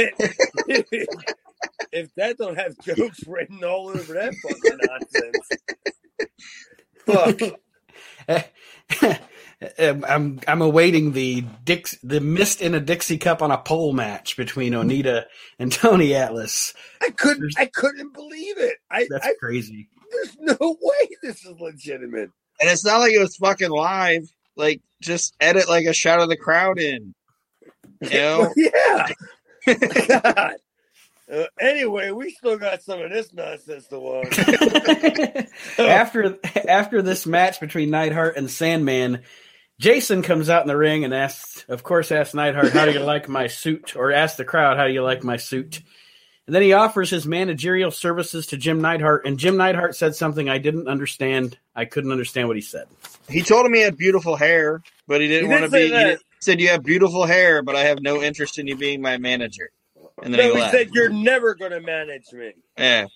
if that don't have jokes written all over that fucking nonsense, fuck. I'm I'm awaiting the Dix the mist in a Dixie cup on a pole match between Onita and Tony Atlas. I couldn't. I couldn't believe it. I, That's I crazy. there's no way this is legitimate. And it's not like it was fucking live. Like, just edit like a shot of the crowd in. You know? yeah. God. Uh, anyway, we still got some of this nonsense to watch. after after this match between Neidhart and Sandman, Jason comes out in the ring and asks, of course, asks Neidhart, "How do you like my suit?" or asks the crowd, "How do you like my suit?" And then he offers his managerial services to Jim Neidhart, and Jim Neidhart said something I didn't understand. I couldn't understand what he said. He told him he had beautiful hair, but he didn't He did want to be. He that. said, You have beautiful hair, but I have no interest in you being my manager. And then no, he he left. said you're never going to manage me. Yeah.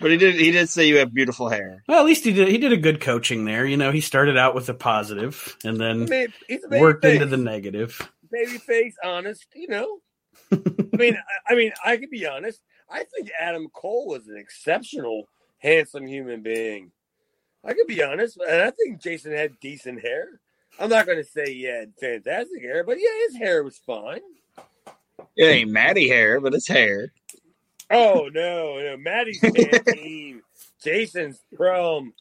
But he did. He did say you have beautiful hair. Well, at least he did. He did a good coaching there. You know, he started out with a positive and then he's a baby worked face. into the negative. baby face, honest. You know, I mean, I, I mean, I can be honest. I think Adam Cole was an exceptional, handsome human being. I can be honest, and I think Jason had decent hair. I'm not going to say he had fantastic hair, but yeah, his hair was fine. It ain't Maddie hair, but it's hair. Oh no, no, Maddie's Pantene, Jason's Chrome.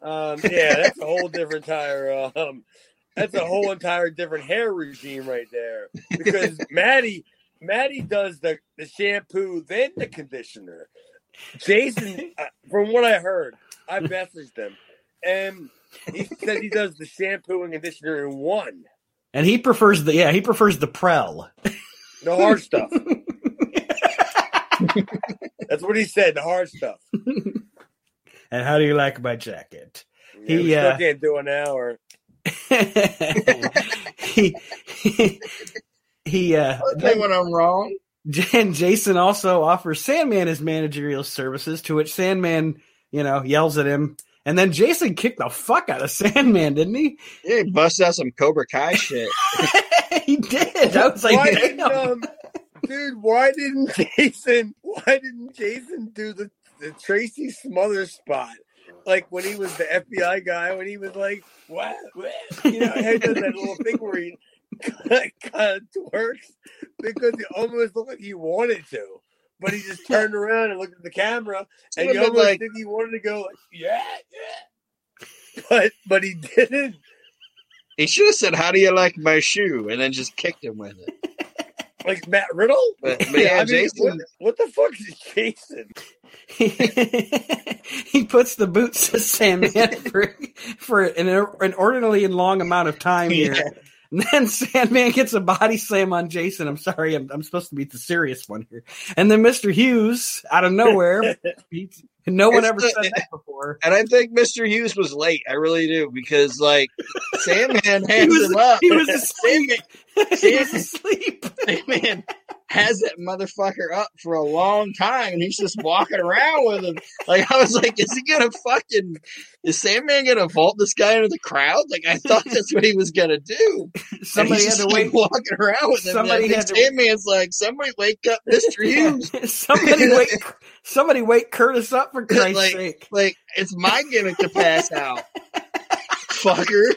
Um, yeah, that's a whole different entire. Um, that's a whole entire different hair regime right there. Because Maddie, Maddie does the the shampoo then the conditioner. Jason, uh, from what I heard, I messaged him, and he said he does the shampoo and conditioner in one, And he prefers the yeah, he prefers the Prell. the hard stuff. That's what he said, the hard stuff. and how do you like my jacket? Yeah, we He, still uh, can't do an hour. he he, he uh Okay, when I'm wrong. and Jason also offers Sandman his managerial services, to which Sandman, you know, yells at him. And then Jason kicked the fuck out of Sandman, didn't he? Yeah, he busted out some Cobra Kai shit. he did. I was like, why didn't, um, dude, why didn't Jason why didn't Jason do the, the Tracy Smothers spot? Like when he was the FBI guy, when he was like, what? what? You know, he does that little thing where he kind of twerks because he almost looked like he wanted to. But he just turned around and looked at the camera and looked almost like- think he wanted to go like, yeah, yeah. But but he didn't. He should have said, "How do you like my shoe?" and then just kicked him with it. Like Matt Riddle? But, uh, but yeah, I mean, Jason. what, what the fuck is Jason? he puts the boots to Sandman for, for an inordinately long amount of time here. Yeah. And then Sandman gets a body slam on Jason. I'm sorry, I'm, I'm supposed to be the serious one here. And then Mr. Hughes, out of nowhere, beats, no one It's ever the- said that before. And I think Mr. Hughes was late. I really do because like Sandman He hands was, him up. he was asleep. he Sandman, asleep. man has that motherfucker up for a long time, and he's just walking around with him. Like I was like, is he gonna fucking? Is Sandman gonna vault this guy into the crowd? Like I thought that's what he was gonna do. Somebody had to like, wait. walking around with him. Somebody had to- Sandman's like, somebody wake up, Mister Hughes. somebody wait. Somebody wake Curtis up for Christ's Like- sake. Like it's my gimmick to pass out, fucker.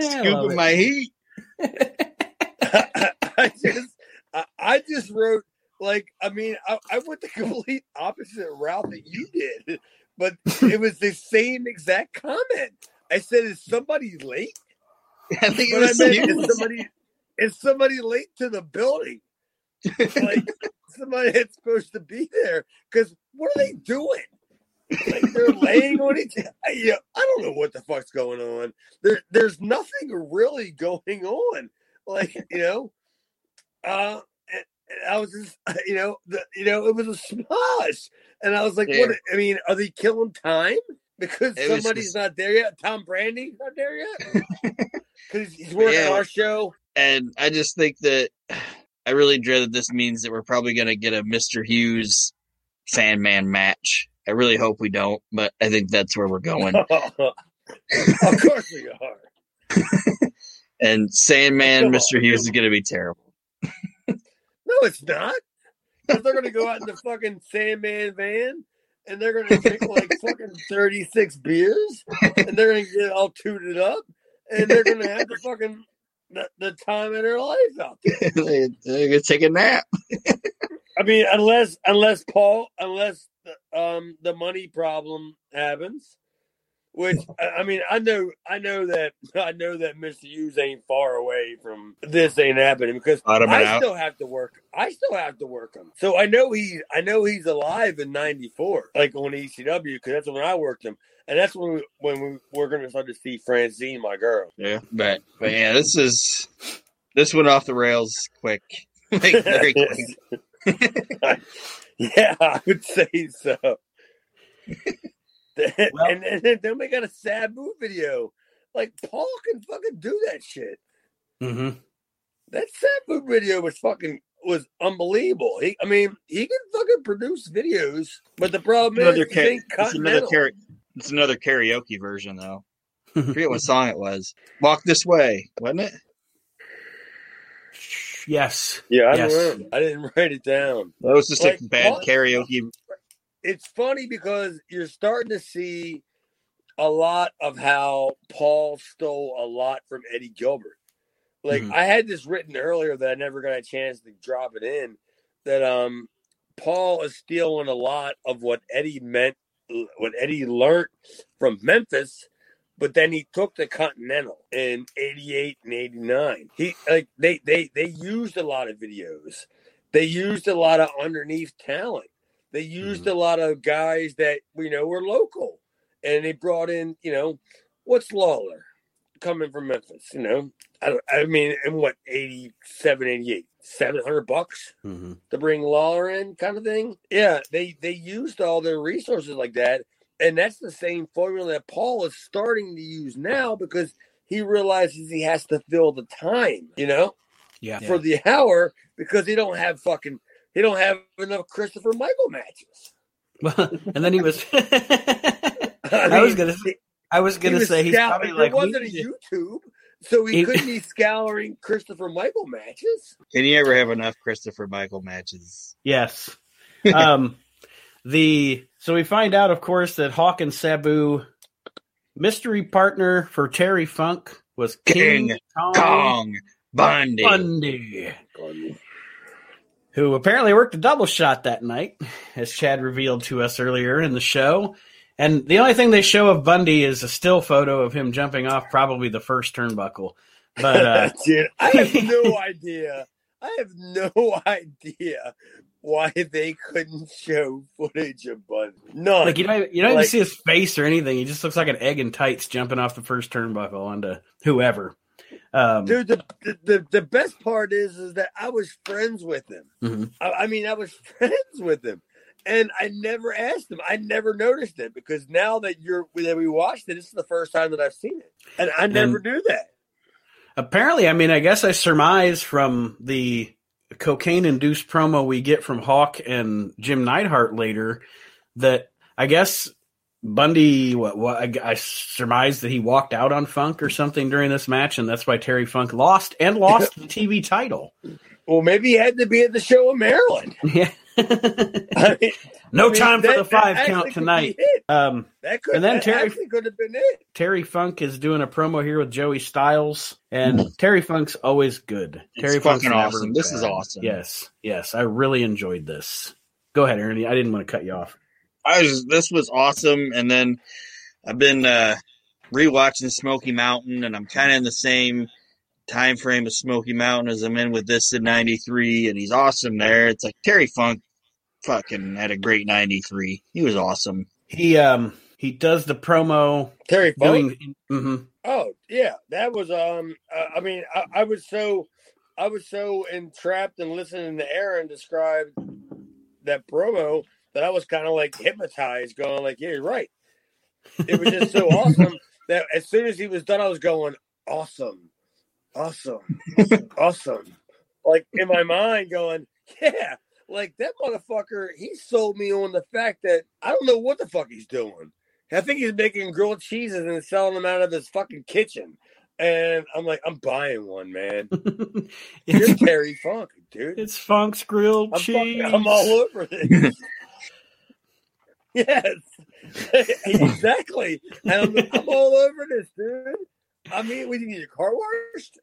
Scooping my heat. I just, I, I just wrote like, I mean, I, I went the complete opposite route that you did, but it was the same exact comment. I said, "Is somebody late?" I think it But I was meant, is somebody, is somebody late to the building? Like somebody that's supposed to be there? Because what are they doing? Like they're laying on each. I, yeah, I don't know what the fuck's going on. There, there's nothing really going on. Like you know, uh, I was just, you know, the, you know, it was a smash, and I was like, what? I mean, are they killing time because It somebody's just- not there yet? Tom Brandi's not there yet because he's, working Yeah. our show. and I just think that I really dread that this means that we're probably going to get a Mr. Hughes Sandman match. I really hope we don't, but I think that's where we're going. of course we are. And Sandman, Mr. Hughes is going to be terrible. No, it's not. they're gonna go out in the fucking Sandman van and they're gonna drink like fucking thirty six beers and they're gonna get all tooted up and they're gonna have the fucking the, the time of their life out there. they're going to take a nap. I mean, unless unless Paul, unless the, um the money problem happens, which I I mean, I know, I know that I know that Mr. Hughes ain't far away from this ain't happening because I out. still have to work. I still have to work him, so I know he, I know he's alive in '94, like on ECW, because that's when I worked him, and that's when we, when we we're gonna start to see Francine, my girl. Yeah, but but yeah, this is this went off the rails quick, like very quick. yeah, I would say so. Well- and, and then we got a Sabu video. Like Paul can fucking do that shit. hmm That Sabu video was fucking was unbelievable. He, I mean, he can fucking produce videos, but the problem is, Another he ca- it's another kara- it's another karaoke version though. I forget what song it was. Walk this way, wasn't it? Yes. Yeah, I Yes. don't. I didn't write it down. That was just Like, a bad Paul- karaoke. it's funny because you're starting to see a lot of how Paul stole a lot from Eddie Gilbert. Like Mhm. I had this written earlier that I never got a chance to drop it in. That um Paul is stealing a lot of what Eddie meant, what Eddie learned from Memphis, but then he took the Continental in '88 and '89. He like they they they used a lot of videos. They used a lot of underneath talent. They used a lot of guys that you know were local, and they brought in you know what's Lawler coming from Memphis. You know, I don't, I mean, in what 87, 88, 700 bucks hmm to bring Lawler in, kind of thing. Yeah, they they used all their resources like that, and that's the same formula that Paul is starting to use now because he realizes he has to fill the time. You know, Yeah. for the hour because he don't have fucking he don't have enough Christopher Michael matches. Well, and then he was. I, I was gonna. he- I was gonna was say he's probably there like. we wasn't a YouTube, so he, He- couldn't be scouring Christopher Michael matches. Can you ever have enough Christopher Michael matches? Yes. um, the so we find out, of course, that Hawk and Sabu mystery partner for Terry Funk was King, King Kong, Kong Bundy. Bundy, who apparently worked a double shot that night, as Chad revealed to us earlier in the show. And the only thing they show of Bundy is a still photo of him jumping off probably the first turnbuckle. But uh, Dude, I have no idea. I have no idea why they couldn't show footage of Bundy. None. like you don't you don't Like- even see his face or anything. He just looks like an egg in tights jumping off the first turnbuckle onto whoever. Um, Dude, the, the the best part is is that I was friends with him. Mhm. I, I mean, I was friends with him, and I never asked him. I never noticed it because now that you're that we watched it, this is the first time that I've seen it, and I never knew that. apparently, I mean, I guess I surmise from the cocaine induced promo we get from Hawk and Jim Neidhart later that I guess Bundy, what, what I, I surmised that he walked out on Funk or something during this match, and that's why Terry Funk lost and lost the TV title. Well, maybe he had to be at the show in Maryland. Yeah. I mean, no I mean, time for the five count tonight. Um, That could And then that Terry- could have been it. Terry Funk is doing a promo here with Joey Styles, and Terry Funk's always good. It's Terry Funk's fucking never awesome. This is awesome. Yes, yes, I really enjoyed this. Go ahead, Ernie. I didn't want to cut you off. I was this was awesome, and then I've been uh, rewatching Smoky Mountain, and I'm kind of in the same time frame of Smoky Mountain as I'm in with this in '93, and he's awesome there. It's like Terry Funk, fucking had a great '93. He was awesome. He um he does the promo Terry Funk. doing. mhm. Oh yeah, that was um. Uh, I mean, I, I was so, I was so entrapped in listening to Aaron describe that promo that I was kind of like hypnotized, going like, "Yeah, you're right." It was just so awesome that as soon as he was done, I was going, "Awesome, awesome, awesome!" Like in my mind, going, "Yeah." Like that motherfucker, he sold me on the fact that I don't know what the fuck he's doing. I think he's making grilled cheeses and selling them out of his fucking kitchen. And I'm like, I'm buying one, man. You're Terry Funk, dude. it's Funk's grilled I'm, cheese. fucking, I'm all over this. yes, exactly. And I'm, I'm all over this, dude. I mean, we need your car washed.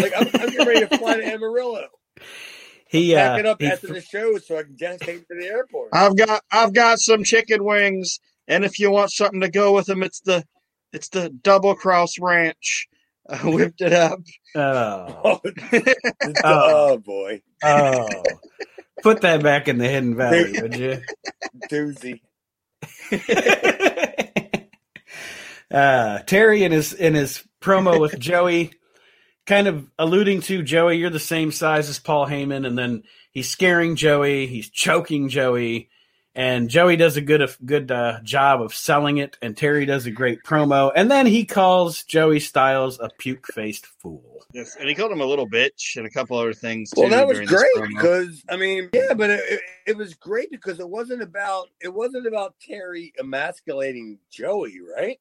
Like I'm, I'm getting ready to fly to Amarillo. He uh, Pack it up he after the show so I can just take it to the airport. I've got I've got some chicken wings, and if you want something to go with them, it's the it's the Double Cross Ranch. I whipped it up. oh, Oh, oh boy, oh. Put that back in the Hidden Valley, would you? doozy. uh, Terry in his in his promo with Joey, kind of alluding to Joey, you're the same size as Paul Heyman, and then he's scaring Joey, he's choking Joey, and Joey does a good good uh, job of selling it, and Terry does a great promo, and then he calls Joey Styles a puke faced fool. Yes, and he called him a little bitch and a couple other things. Too Well, that was great because I mean, yeah, but it, it, it was great because it wasn't about it wasn't about Terry emasculating Joey, right?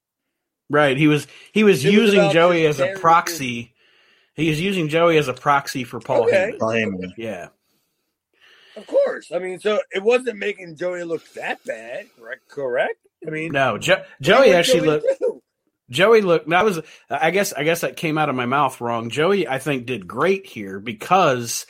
Right. He was he was It was using about Joey as just a Terry proxy. He was using Joey as a proxy for Paul Okay. Heyman. Paul Heyman. Yeah. Of course. I mean, so it wasn't making Joey look that bad, correct? Correct. I mean, No, jo- Joey actually Joey looked. do? Joey looked. That was. I guess. I guess that came out of my mouth wrong. Joey, I think, did great here because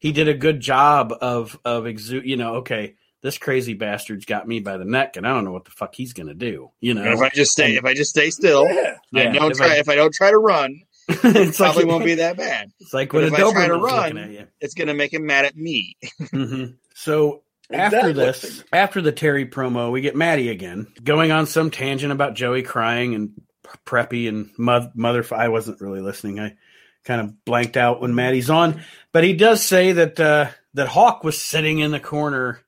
he did a good job of of exu- You know, okay, this crazy bastard's got me by the neck, and I don't know what the fuck he's gonna do. You know, And if I just stay, if I just stay still, Yeah. I Yeah, don't if try. I- if I don't try to run, it's probably like won't be that bad. It's like but when a if I try to run- looking at you. It's gonna make him mad at me. hmm So after Exactly. this, after the Terry promo, we get Maddie again going on some tangent about Joey crying and Preppy and mo- Mother. I wasn't really listening. I kind of blanked out when Maddie's on, but he does say that uh, that Hawk was sitting in the corner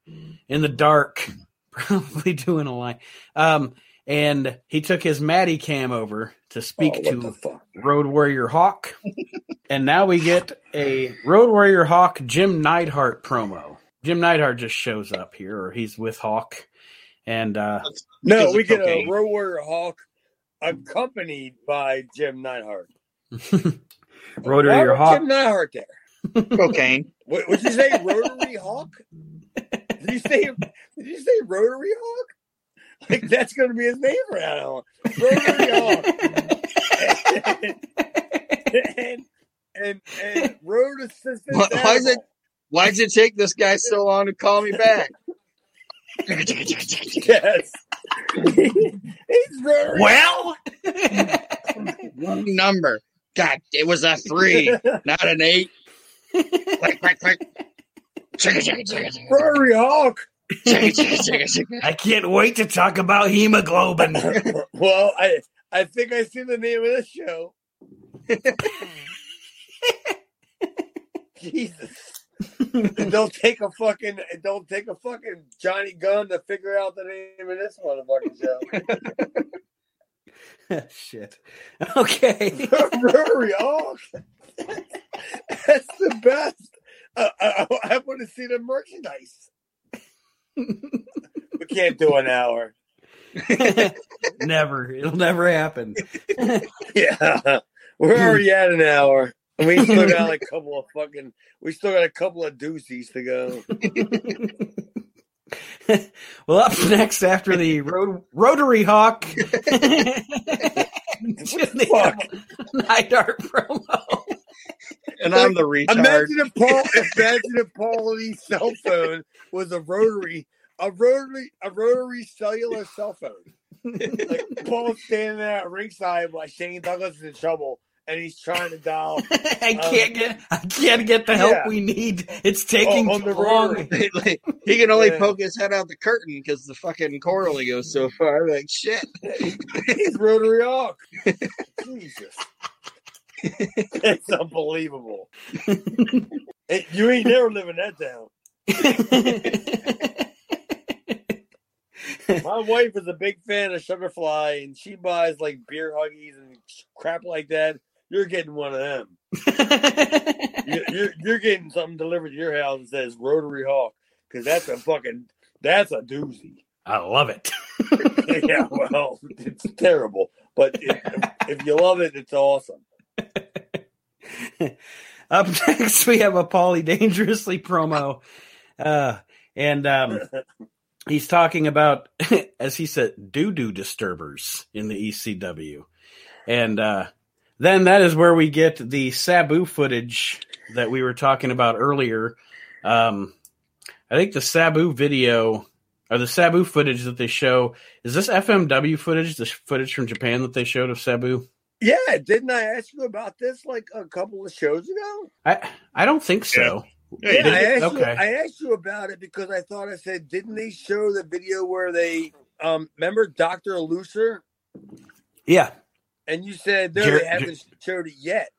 in the dark, probably doing a line. Um, and he took his Maddie cam over to speak Oh, to? Road Warrior Hawk. and now we get a Road Warrior Hawk Jim Neidhart promo. Jim Neidhart just shows up here, or he's with Hawk. And uh, No, we get a cocaine. Road Warrior Hawk accompanied by Jim Neidhart. Road Why Warrior Hawk. Jim Neidhart there. Cocaine. What would you say, Rotary Hawk? Did you say? Did you say Rotary Hawk? Like that's going to be his name from now on. Rotary Hawk. and and and road assistant. Why- why is it- Why did it take this guy so long to call me back? Yes. He's Rotary. well, Wrong number. God, it was a three, not an eight. Chicka, chicka, chicka. Rotary Hawk. I can't wait to talk about hemoglobin. well, I I think I see the name of this show. Jesus. Don't take a fucking don't take a fucking Johnny Gunn to figure out the name of this motherfucking show. Shit. Okay. Rory Hawk. Oh, that's the best. Uh, uh, I, I, I want to see the merchandise. We can't do an hour. never. It'll never happen. Yeah, we're already at an hour. And we still got like a couple of fucking. We still got a couple of doozies to go. well, up next after the ro- Rotary Hawk. Fuck. Neidhart promo. And I'm the retard. Imagine if Paul. Imagine if Paulie's cell phone was a rotary, a rotary, a rotary cellular cell phone. Like Paul's standing there at ringside while Shane Douglas is in trouble, and he's trying to dial I um, can't get. I can't get the help Yeah. we need. It's taking Oh, too the long. Like, he can only Yeah. poke his head out the curtain because the fucking cord only goes so far. Like shit. He's Rotary Hawk. Jesus. It's unbelievable. Hey, you ain't never living that down. My wife is a big fan of Sugarfly, and she buys like beer huggies and crap like that. You're getting one of them. You're, you're, you're getting something delivered to your house that says Rotary Hawk because that's a fucking that's a doozy. I love it. yeah, well, it's terrible, but if, if you love it, it's awesome. Up next, we have a Paulie Dangerously promo. Uh, and um, he's talking about, as he said, doo doo disturbers in the ECW. And uh, then that is where we get the Sabu footage that we were talking about earlier. Um, I think the Sabu video or the Sabu footage that they show is this FMW footage, the footage from Japan that they showed of Sabu? Yeah, didn't I ask you about this like a couple of shows ago? I I don't think so. Yeah, Yeah, I did. asked, you, Okay. I asked you about it because I thought I said, didn't they show the video where they um remember Doctor Luther? Yeah. And you said no, Jer- they haven't showed it yet.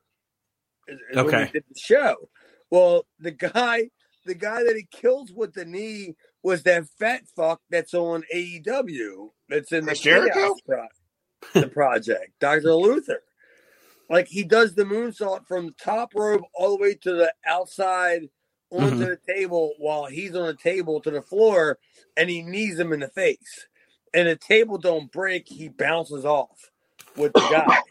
is- is when we Okay. did the show. Well, the guy, the guy that he kills with the knee was that fat fuck that's on AEW. That's in the Chris Jericho? Chaos Pro- the project, Doctor Luther. Like he does the moonsault from the top rope all the way to the outside onto Mhm. the table while he's on the table to the floor, and he knees him in the face. And the table don't break; he bounces off with the guy.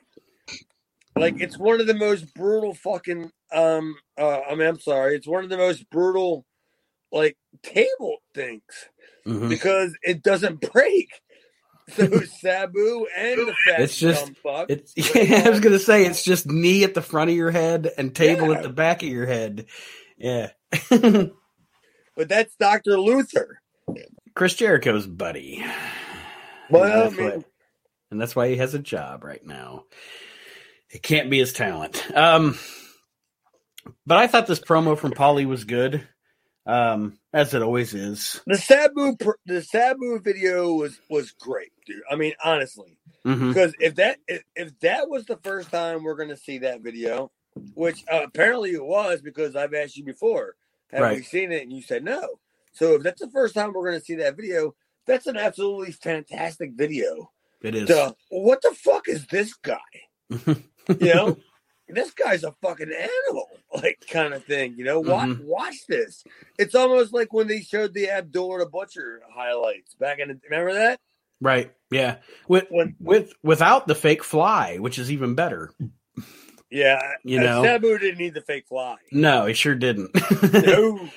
like it's one of the most brutal fucking. Um, uh, I mean, I'm sorry, it's one of the most brutal, like table things Mhm. because it doesn't break. So Sabu and the fat It's just-. It's yeah, I was gonna say it's just knee at the front of your head and table Yeah. at the back of your head. Yeah. but that's Doctor Luther. Chris Jericho's buddy. Well, and, I that's why, and that's why he has a job right now. It can't be his talent. Um but I thought this promo from Paulie was good. Um, as it always is. the Sabu the Sabu video was was great, dude. I mean, honestly, hmm because if that if, if that was the first time we're gonna see that video, which uh, apparently it was because I've asked you before, have we seen it? And you said no. So if that's the first time we're gonna see that video, that's an absolutely fantastic video. It is. Duh. what the fuck is this guy? You know, this guy's a fucking animal, like kind of thing. You know, watch Mhm. watch this. It's almost like when they showed the Abdullah the Butcher highlights back in. The, remember that? Right. Yeah. With When with without the fake fly, which is even better. yeah, You uh, know. Sabu didn't need the fake fly. No, he sure didn't. No,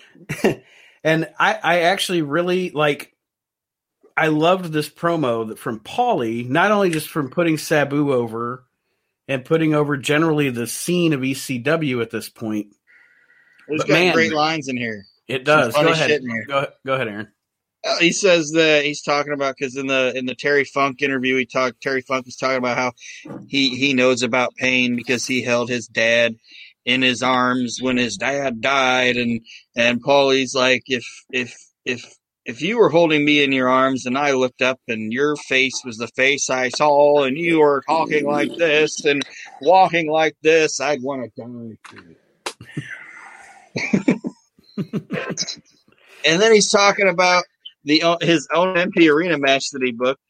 and I, I actually really like. I loved this promo that from Paulie, not only just from putting Sabu over and putting over generally the scene of ECW at this point. He's But got man- great lines in here. It does. Go ahead. shit in here. Go, go ahead, Aaron. Uh, he says that he's talking about because in the in the Terry Funk interview, he talked. Terry Funk was talking about how he he knows about pain because he held his dad in his arms when his dad died, and and Paulie's like, if if if if you were holding me in your arms and I looked up and your face was the face I saw, and you were talking like this and walking like this, I'd want to die. too." and then he's talking about the uh, his own empty arena match that he booked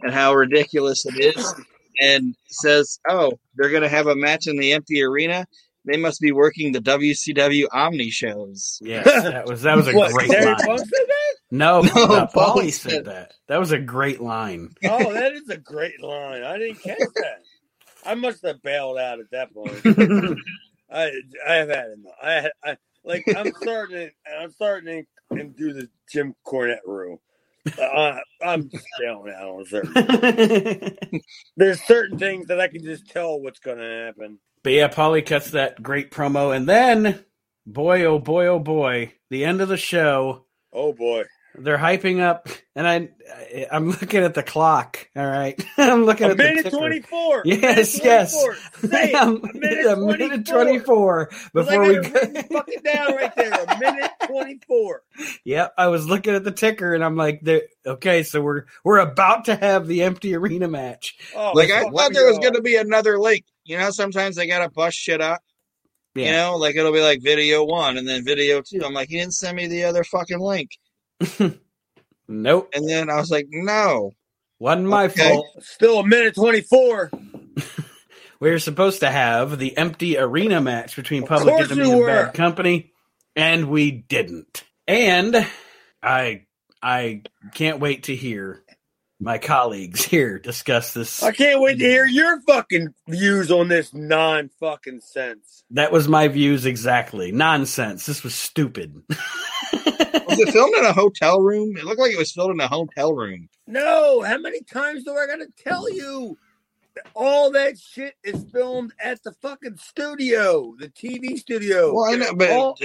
and how ridiculous it is, and says, "Oh, they're going to have a match in the empty arena." they must be working the WCW Omni shows. Yeah, that was that was a What, great Terry line. Funk said that? No, No, no, Paulie Paulie said- said that. That was a great line. Oh, that is a great line. I didn't catch that. I must have bailed out at that point. I I have had enough. I, I like I'm starting to, I'm starting to and do the Jim Cornette rule. Uh, I'm just bailing out on certain. There's certain things that I can just tell what's going to happen. But yeah, Paulie cuts that great promo, and then, boy, oh boy, oh boy, the end of the show. Oh boy, They're hyping up, and I, I I'm looking at the clock. All right, I'm looking a at the minute ticker. twenty four. Yes, yes. Say it. A minute a minute 24. 24 before we I go. got it written fucking down right there. A minute twenty four. Yep, I was looking at the ticker, and I'm like, okay, so we're we're about to have the empty arena match. Oh, Like I thought there was going to be another link. You know, sometimes they gotta bust shit up. You know, like it'll be like video one and then video two. I'm like, you didn't send me the other fucking link. Nope, And then I was like, no. wasn't my Okay. fault. Still a minute twenty four. We were supposed to have the empty arena match between Public Enemy and were. Bad Company, and we didn't. And I I can't wait to hear my colleagues here discuss this. I can't wait to hear your fucking views on this non fucking sense. That was my views exactly. Nonsense. This was stupid. Was it filmed in a hotel room? It looked like it was filmed in a hotel room. No, how many times do I gotta tell you? All that shit is filmed at the fucking studio, the TV studio. Well, I know, but all,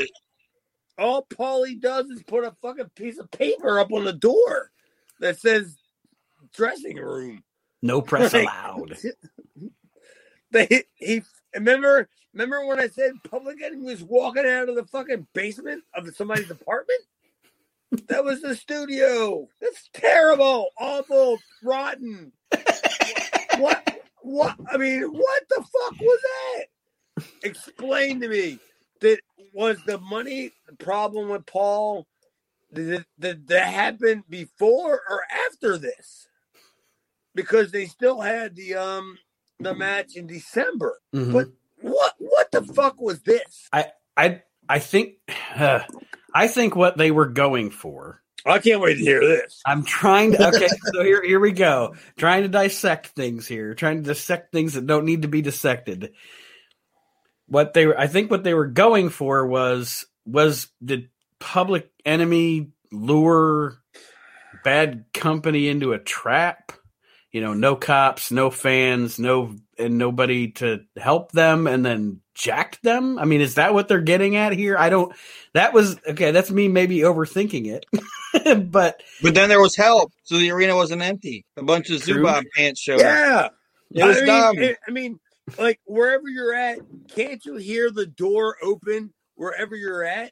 all Paulie does is put a fucking piece of paper up on the door that says dressing room. no press Like- allowed. They he remember remember when I said Public Enemy was walking out of the fucking basement of somebody's apartment? That was the studio. That's terrible, awful, rotten. what? What? I mean, what the fuck was that? Explain to me. That was the money problem with Paul. Did, did that happen before or after this? Because they still had the um the match in December. Mhm. But what what the fuck was this? I I think uh, I think what they were going for. I can't wait to hear this. I'm trying to okay, so here here we go. Trying to dissect things here, trying to dissect things that don't need to be dissected. What they were I think what they were going for was was did public enemy lure bad company into a trap? You know, no cops, no fans, no and nobody to help them and then jacked them? I mean, is that what they're getting at here? I don't that was okay, that's me maybe overthinking it. but But then there was help, so the arena wasn't empty. A bunch of True. Zubaz pants showed up. Yeah. It was I mean, dumb. it- I mean, like wherever you're at, can't you hear the door open wherever you're at?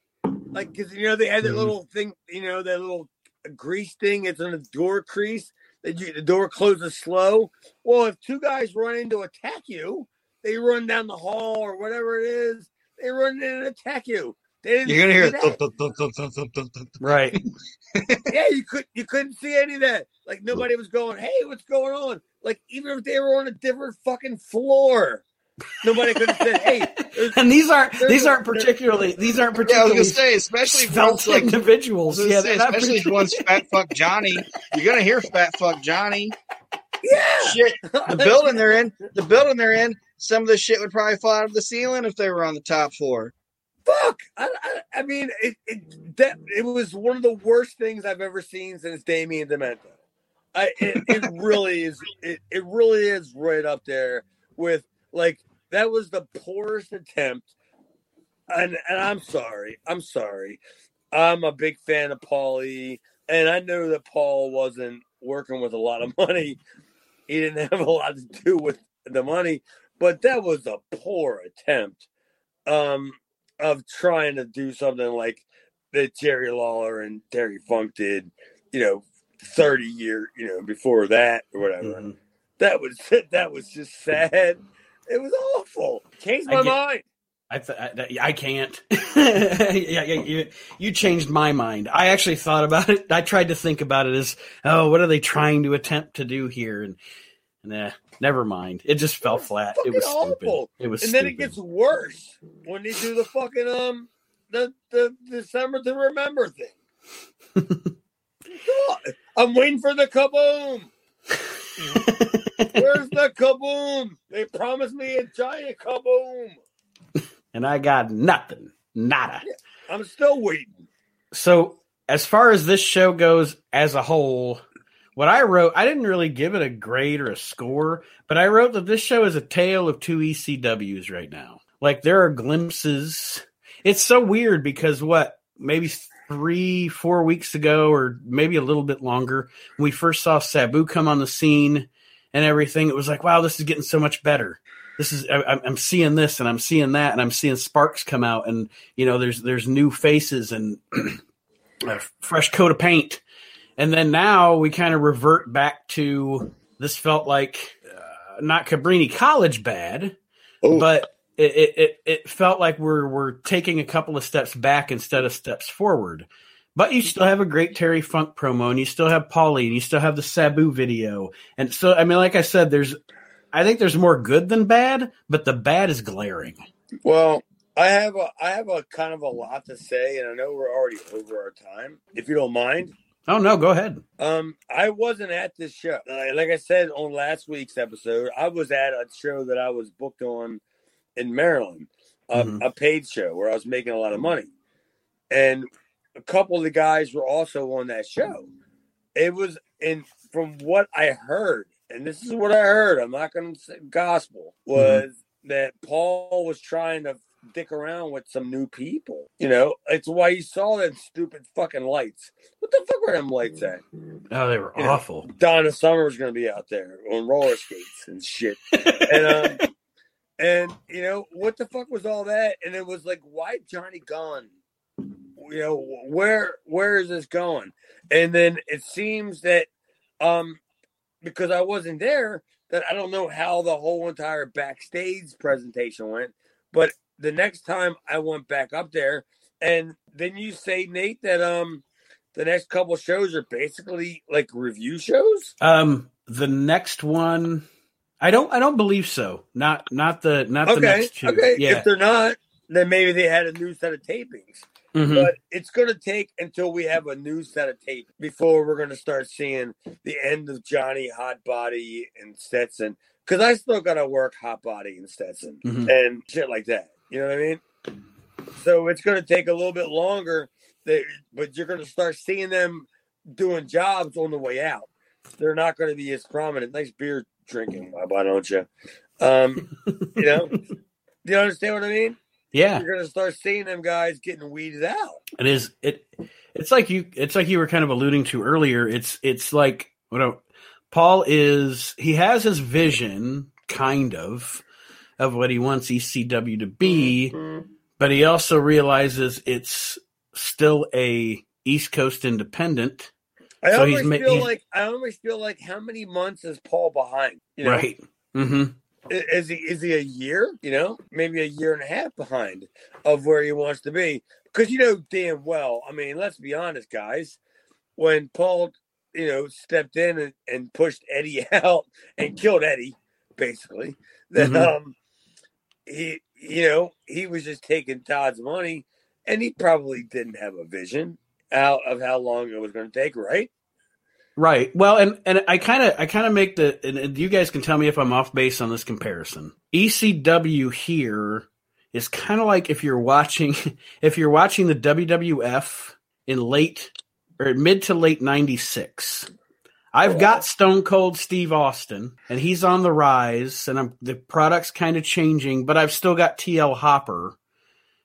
Like, because you know they had that Mhm. little thing, you know, that little grease thing. It's in a door crease. That you, the door closes slow. Well, if two guys run in to attack you, they run down the hall or whatever it is. They run in and attack you. They didn't You're gonna hear see it. thump, thump, thump, thump, thump, thump, thump. right. yeah, you could you couldn't see any of that. Like nobody was going, "Hey, what's going on?" Like even if they were on a different fucking floor, nobody could have said, "Hey." And these aren't There's these aren't particularly these aren't particularly. Yeah, I was gonna say, especially if svelte like, individuals. Yeah, say, especially if particularly- fat fuck Johnny. You're gonna hear fat fuck Johnny. Yeah, Shit, the building they're in, the building they're in, some of the shit would probably fall out of the ceiling if they were on the top floor. Fuck. I, I, I mean, it, it that it was one of the worst things I've ever seen since Damien Demento. I it, it really is. It, it really is right up there with like that was the poorest attempt. And and I'm sorry. I'm sorry. I'm a big fan of Paulie, and I know that Paul wasn't working with a lot of money. He didn't have a lot to do with the money, but that was a poor attempt. Um, of trying to do something like that Jerry Lawler and Terry Funk did, you know, 30 year, you know, before that or whatever. Mhm. That was that was just sad. It was awful. Changed I my get- mind. I, th- I, I can't. yeah, yeah, you, you changed my mind. I actually thought about it. I tried to think about it as, oh, what are they trying to attempt to do here? And nah, never mind. It just fell flat. It was stupid. awful. It was and stupid. then it gets worse when they do the fucking um the the December to remember thing. I'm waiting for the kaboom. Where's the kaboom? They promised me a giant kaboom. and I got nothing. Nada. I'm still waiting. So as far as this show goes as a whole, what I wrote, I didn't really give it a grade or a score, but I wrote that this show is a tale of two ECWs right now. Like there are glimpses. It's so weird because what maybe three, four weeks ago, or maybe a little bit longer, we first saw Sabu come on the scene and everything, it was like, wow, this is getting so much better. This is I, I'm seeing this and I'm seeing that and I'm seeing sparks come out and you know there's there's new faces and a fresh coat of paint. And then now we kind of revert back to this felt like uh, not Cabrini College bad, Oh. but it, it, it, felt like we're we're taking a couple of steps back instead of steps forward. But you still have a great Terry Funk promo, and you still have Paulie, and you still have the Sabu video, and so I mean, like I said, there's I think there's more good than bad, but the bad is glaring. Well, I have a I have a kind of a lot to say, and I know we're already over our time. If you don't mind, Oh no, go ahead. um, I wasn't at this show. Like I said on last week's episode, I was at a show that I was booked on in Maryland, a, Mhm. a paid show where I was making a lot of money, and a couple of the guys were also on that show. It was, and from what I heard, and this is what I heard, I'm not going to say gospel, was that Paul was trying to dick around with some new people. You know, it's why you saw that stupid fucking lights. What the fuck were them lights at? Oh, they were Yeah. awful. Donna Summer was gonna be out there on roller skates and shit. And um and you know, what the fuck was all that? And it was like, why Johnny Gunn? You know, where where is this going? And then it seems that um because I wasn't there, that I don't know how the whole entire backstage presentation went, but the next time I went back up there, and then you say, Nate, that um the next couple shows are basically like review shows. Um, the next one, I don't, I don't believe so. Not, not the, not the next two. okay. Yeah. If they're not, then maybe they had a new set of tapings. Mhm. But it's going to take until we have a new set of tape before we're going to start seeing the end of Johnny Hot Body and Stetson. Because I still got to work Hot Body and Stetson Mhm. and shit like that. You know what I mean? So it's going to take a little bit longer, that, but you're going to start seeing them doing jobs on the way out. They're not going to be as prominent. Nice beer drinking, why don't you? Um, you know, do you understand what I mean? Yeah, You're going to start seeing them guys getting weeded out. it is. It, it's like you, it's like you were kind of alluding to earlier. It's, it's like, what Paul is, he has his vision, kind of, of what he wants ECW to be, but he also realizes it's still a East Coast independent. I So ma- feel like I always feel like how many months is Paul behind? You know, Right. Mm-hmm. Is he is he a year? You know, maybe a year and a half behind of where he wants to be. Because you know damn well. I mean, let's be honest, guys. When Paul, you know, stepped in and, and pushed Eddie out and killed Eddie, basically, then Mhm. um, he, you know, he was just taking Todd's money, and he probably didn't have a vision out of how long it was going to take, right? Right. Well, and and I kind of I kind of make the and, you guys can tell me if I'm off base on this comparison. ECW here is kind of like if you're watching if you're watching the WWF in late or mid to late 96. I've got Stone Cold Steve Austin and he's on the rise and I'm the product's kind of changing, but I've still got TL Hopper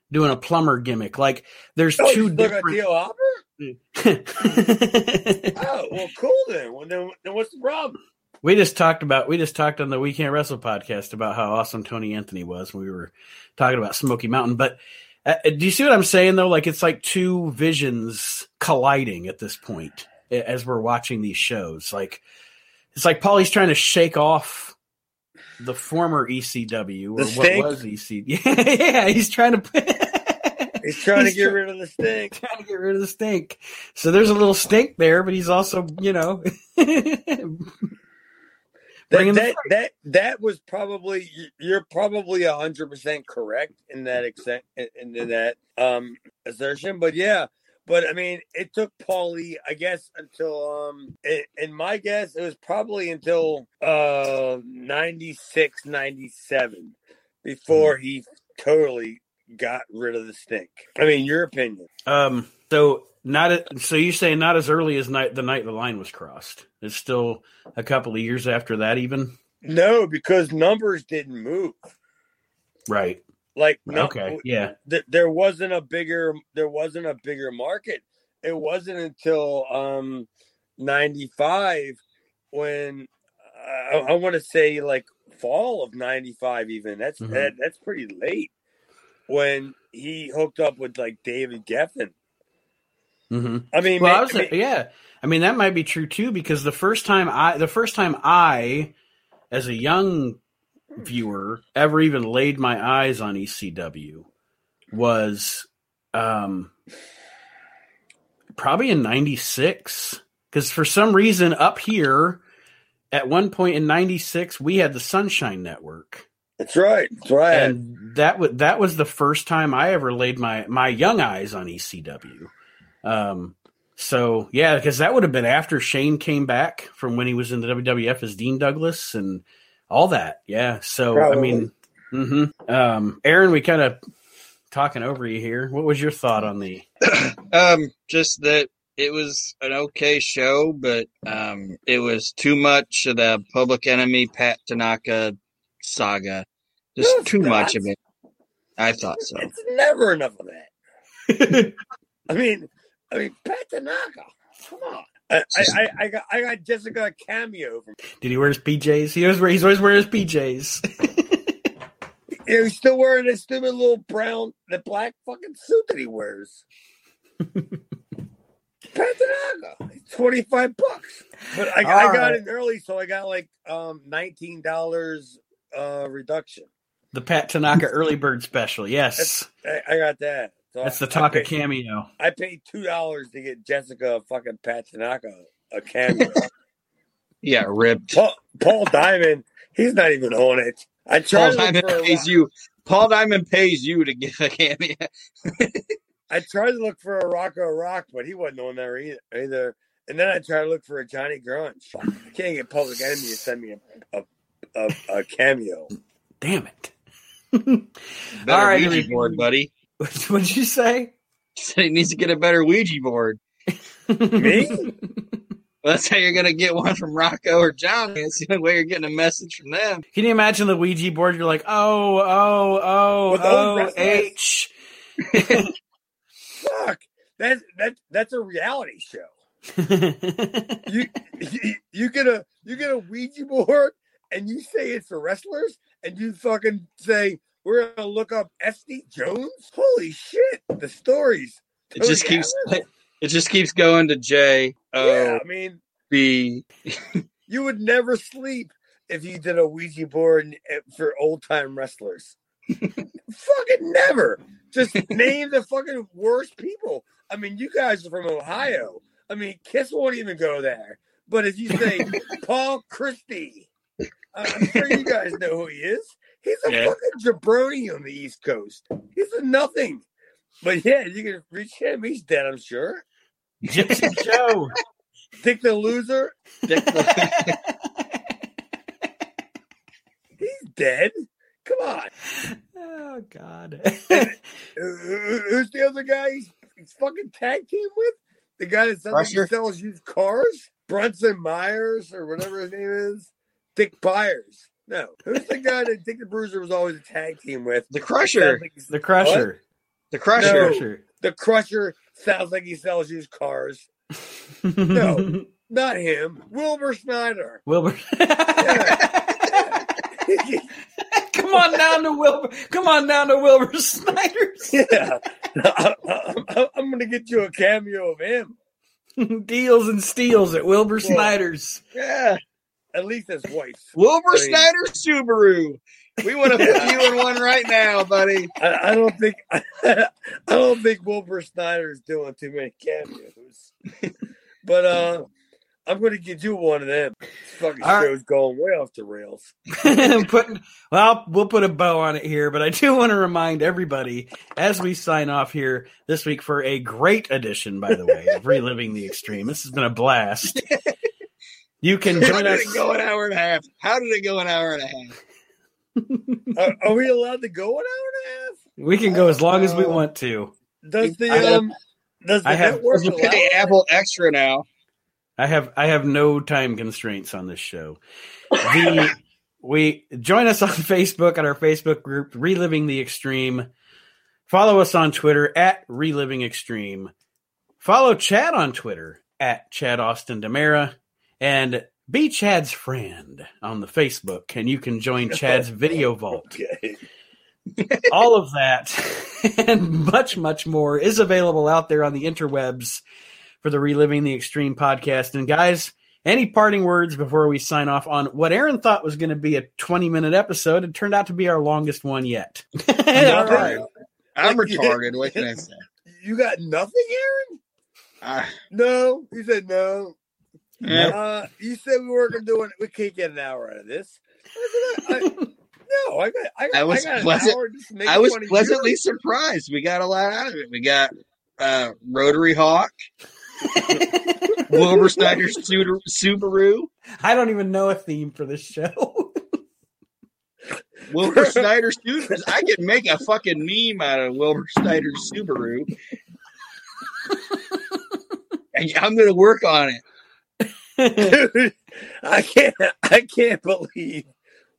doing a plumber gimmick. Like there's Oh, two you still got different Theo Hopper? Oh, well, cool then. Well, then, then what's the problem? We just talked about we just talked on the We Can't Wrestle podcast about how awesome Tony Anthony was when we were talking about Smoky Mountain. But uh, do you see what I'm saying though? Like it's like two visions colliding at this point as we're watching these shows. Like it's like Paulie's trying to shake off the former ECW or The what was ECW. yeah, he's trying to. He's trying He's to get rid of the stink. trying to get rid of the stink. So there's a little stink there, but he's also, you know, That that, that that was probably you're probably hundred percent correct in that extent in, in that um assertion. But yeah, but I mean, it took Paulie, I guess, until um, in, in my guess, it was probably until uh 96, 97 before he totally got rid of the stink. I mean, your opinion? Um, so not a, so you say not as early as night the night the line was crossed. It's still a couple of years after that, even. No, because numbers didn't move. Right. Like no, Okay. Yeah. th- there wasn't a bigger there wasn't a bigger market. It wasn't until um 95 when uh, I, I want to say like fall of 95 even. That's Mhm. that, that's pretty late when he hooked up with like David Geffen. hmm I mean, Well, ma- I was, I mean, yeah. I mean, that might be true too because the first time I, the first time I, as a young viewer, ever even laid my eyes on ECW was, um, probably in '96 because for some reason up here, at one point in '96, we had the Sunshine Network. that's right. That's right. and that was that was the first time I ever laid my my young eyes on ECW. Um, so yeah, because that would have been after Shane came back from when he was in the WWF as Dean Douglas and all that. Yeah, so I mean, hmm um, Aaron, we kind of talking over you here. What was your thought on the? Um, just that it was an okay show, but um, it was too much of the Public Enemy Pat Tanaka saga. Just No, it's too much of it. I thought so. it's never enough of that. I mean, I mean, Pat Tanaka. Come on. I, I, I, got I got Jessica a cameo from Did he wear his PJs? He always wear, he's always wearing his PJs. He's still wearing his stupid little brown, the black fucking suit that he wears. Pat Tanaka, twenty five bucks. But I, I got right. it early, so I got like um nineteen dollars uh reduction. the Pat Tanaka early bird special. Yes, I, I got that. So that's the I, Taka I paid, cameo. I paid two dollars to get Jessica a fucking Pat Tanaka a cameo. Yeah, ripped. Paul, Paul Diamond, he's not even on it. I Paul tried to look Diamond for a pays you. Paul Diamond pays you to give a cameo. I tried to look for a Rocco Rock, but he wasn't on there either. either. And then I tried to look for a Johnny Grunge. I can't get Public Enemy to send me a a, a, a cameo. Damn it! Better All right, Ouija everybody. board, buddy. What'd you say? He said he needs to get a better Ouija board. Me? Well, that's how you're gonna get one from Rocco or John. That's the only way you're getting a message from them. Can you imagine the Ouija board? You're like, oh, oh, oh, With oh. H. Fuck. That's that that's a reality show. You, you you get a you get a Ouija board and you say it's for wrestlers and you fucking say we're gonna look up SD Jones. Holy shit! The stories. It just keeps Atlas? it just keeps going to J Yeah, I mean, B. you would never sleep if you did a Ouija board eh, for old time wrestlers. fucking never. Just name the fucking worst people. I mean, you guys are from Ohio. I mean, Kiss won't even go there. But if you say Paul Christy, I'm sure you guys know who he is. He's a Yeah. fucking jabroni on the East Coast. He's a nothing. But yeah, you can reach him. He's dead, I'm sure. Gypsy Joe. Dick the loser, Dick the- he's dead. Come on. oh God. Who- who- Who's the other guy he's, he's fucking tag team with? The guy that sounds like he Crusher? sells used cars? Brunson Myers or whatever his name is? Dick Byers. No. Who's the guy that Dick the Bruiser was always a tag team with? The Crusher. Like the Crusher. The The Crusher. No. Crusher. The Crusher sounds like he sells used cars. No. Not him. Wilbur Snyder. Wilbur. Yeah. Come on down to Wilbur. Come on down to Wilbur Snyder's. yeah. I, am going to get you a cameo of him. Deals and steals at Wilbur Yeah. Snyder's. Yeah. At least his wife. Wilbur I mean- Snyder Subaru. We want to put you in one right now, buddy. I, I don't think I don't think Wilbur Snyder is doing too many cameos. but uh I'm going to get you one of them. This fucking All right. show's going way off the rails. Putting, well, we'll put a bow on it here, but I do want to remind everybody as we sign off here this week for a great edition, by the way, of Reliving the Extreme. This has been a blast. You can How join did us. it go an hour and a half? How did it go an hour and a half? Are, are we allowed to go an hour and a half? We can go as long as we Uh, want to. Does the I have- um does the I have- network We're allow paying? Apple Extra now. I have I have no time constraints on this show. The we join us on Facebook at our Facebook group Reliving the Extreme. Follow us on Twitter at Reliving Extreme. Follow Chad on Twitter at Chad Austin Demera and be Chad's friend on the Facebook and you can join Chad's video vault. Okay. All of that and much, much more is available out there on the interwebs for the Reliving the Extreme podcast. And guys, any parting words before we sign off on what Aaron thought was going to be a 20 minute episode? It turned out to be our longest one yet. All right. I'm Like, retarded. What can I say? You got nothing, Aaron? Uh, No. He said no. Yeah. Uh, you said we weren't gonna do it. We can't get an hour out of this. I no, I got. I, got, I was got an pleasant- hour I was fun of you. pleasantly surprised. We got a lot out of it. We got uh, Rotary Hawk, Wilbur Snyder's Subaru- Subaru, I don't even know a theme for this show. Wilbur Snyder's Subaru. I could make a fucking meme out of Wilbur Snyder's Subaru. And I'm going to work on it. Dude, I can't. I can't believe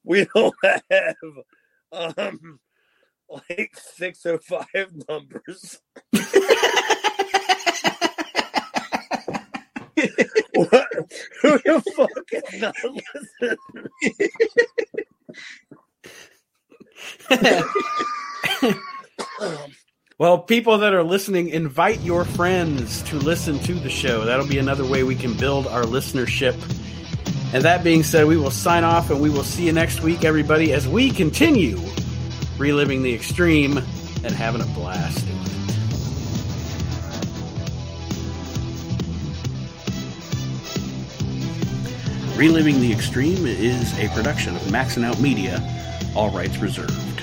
we don't have um like six oh five numbers. what? Who the fuck is not listening? Well, people that are listening, invite your friends to listen to the show. That'll be another way we can build our listenership. And that being said, we will sign off and we will see you next week, everybody, as we continue reliving the extreme and having a blast. Reliving the Extreme is a production of Maxing Out Media, all rights reserved.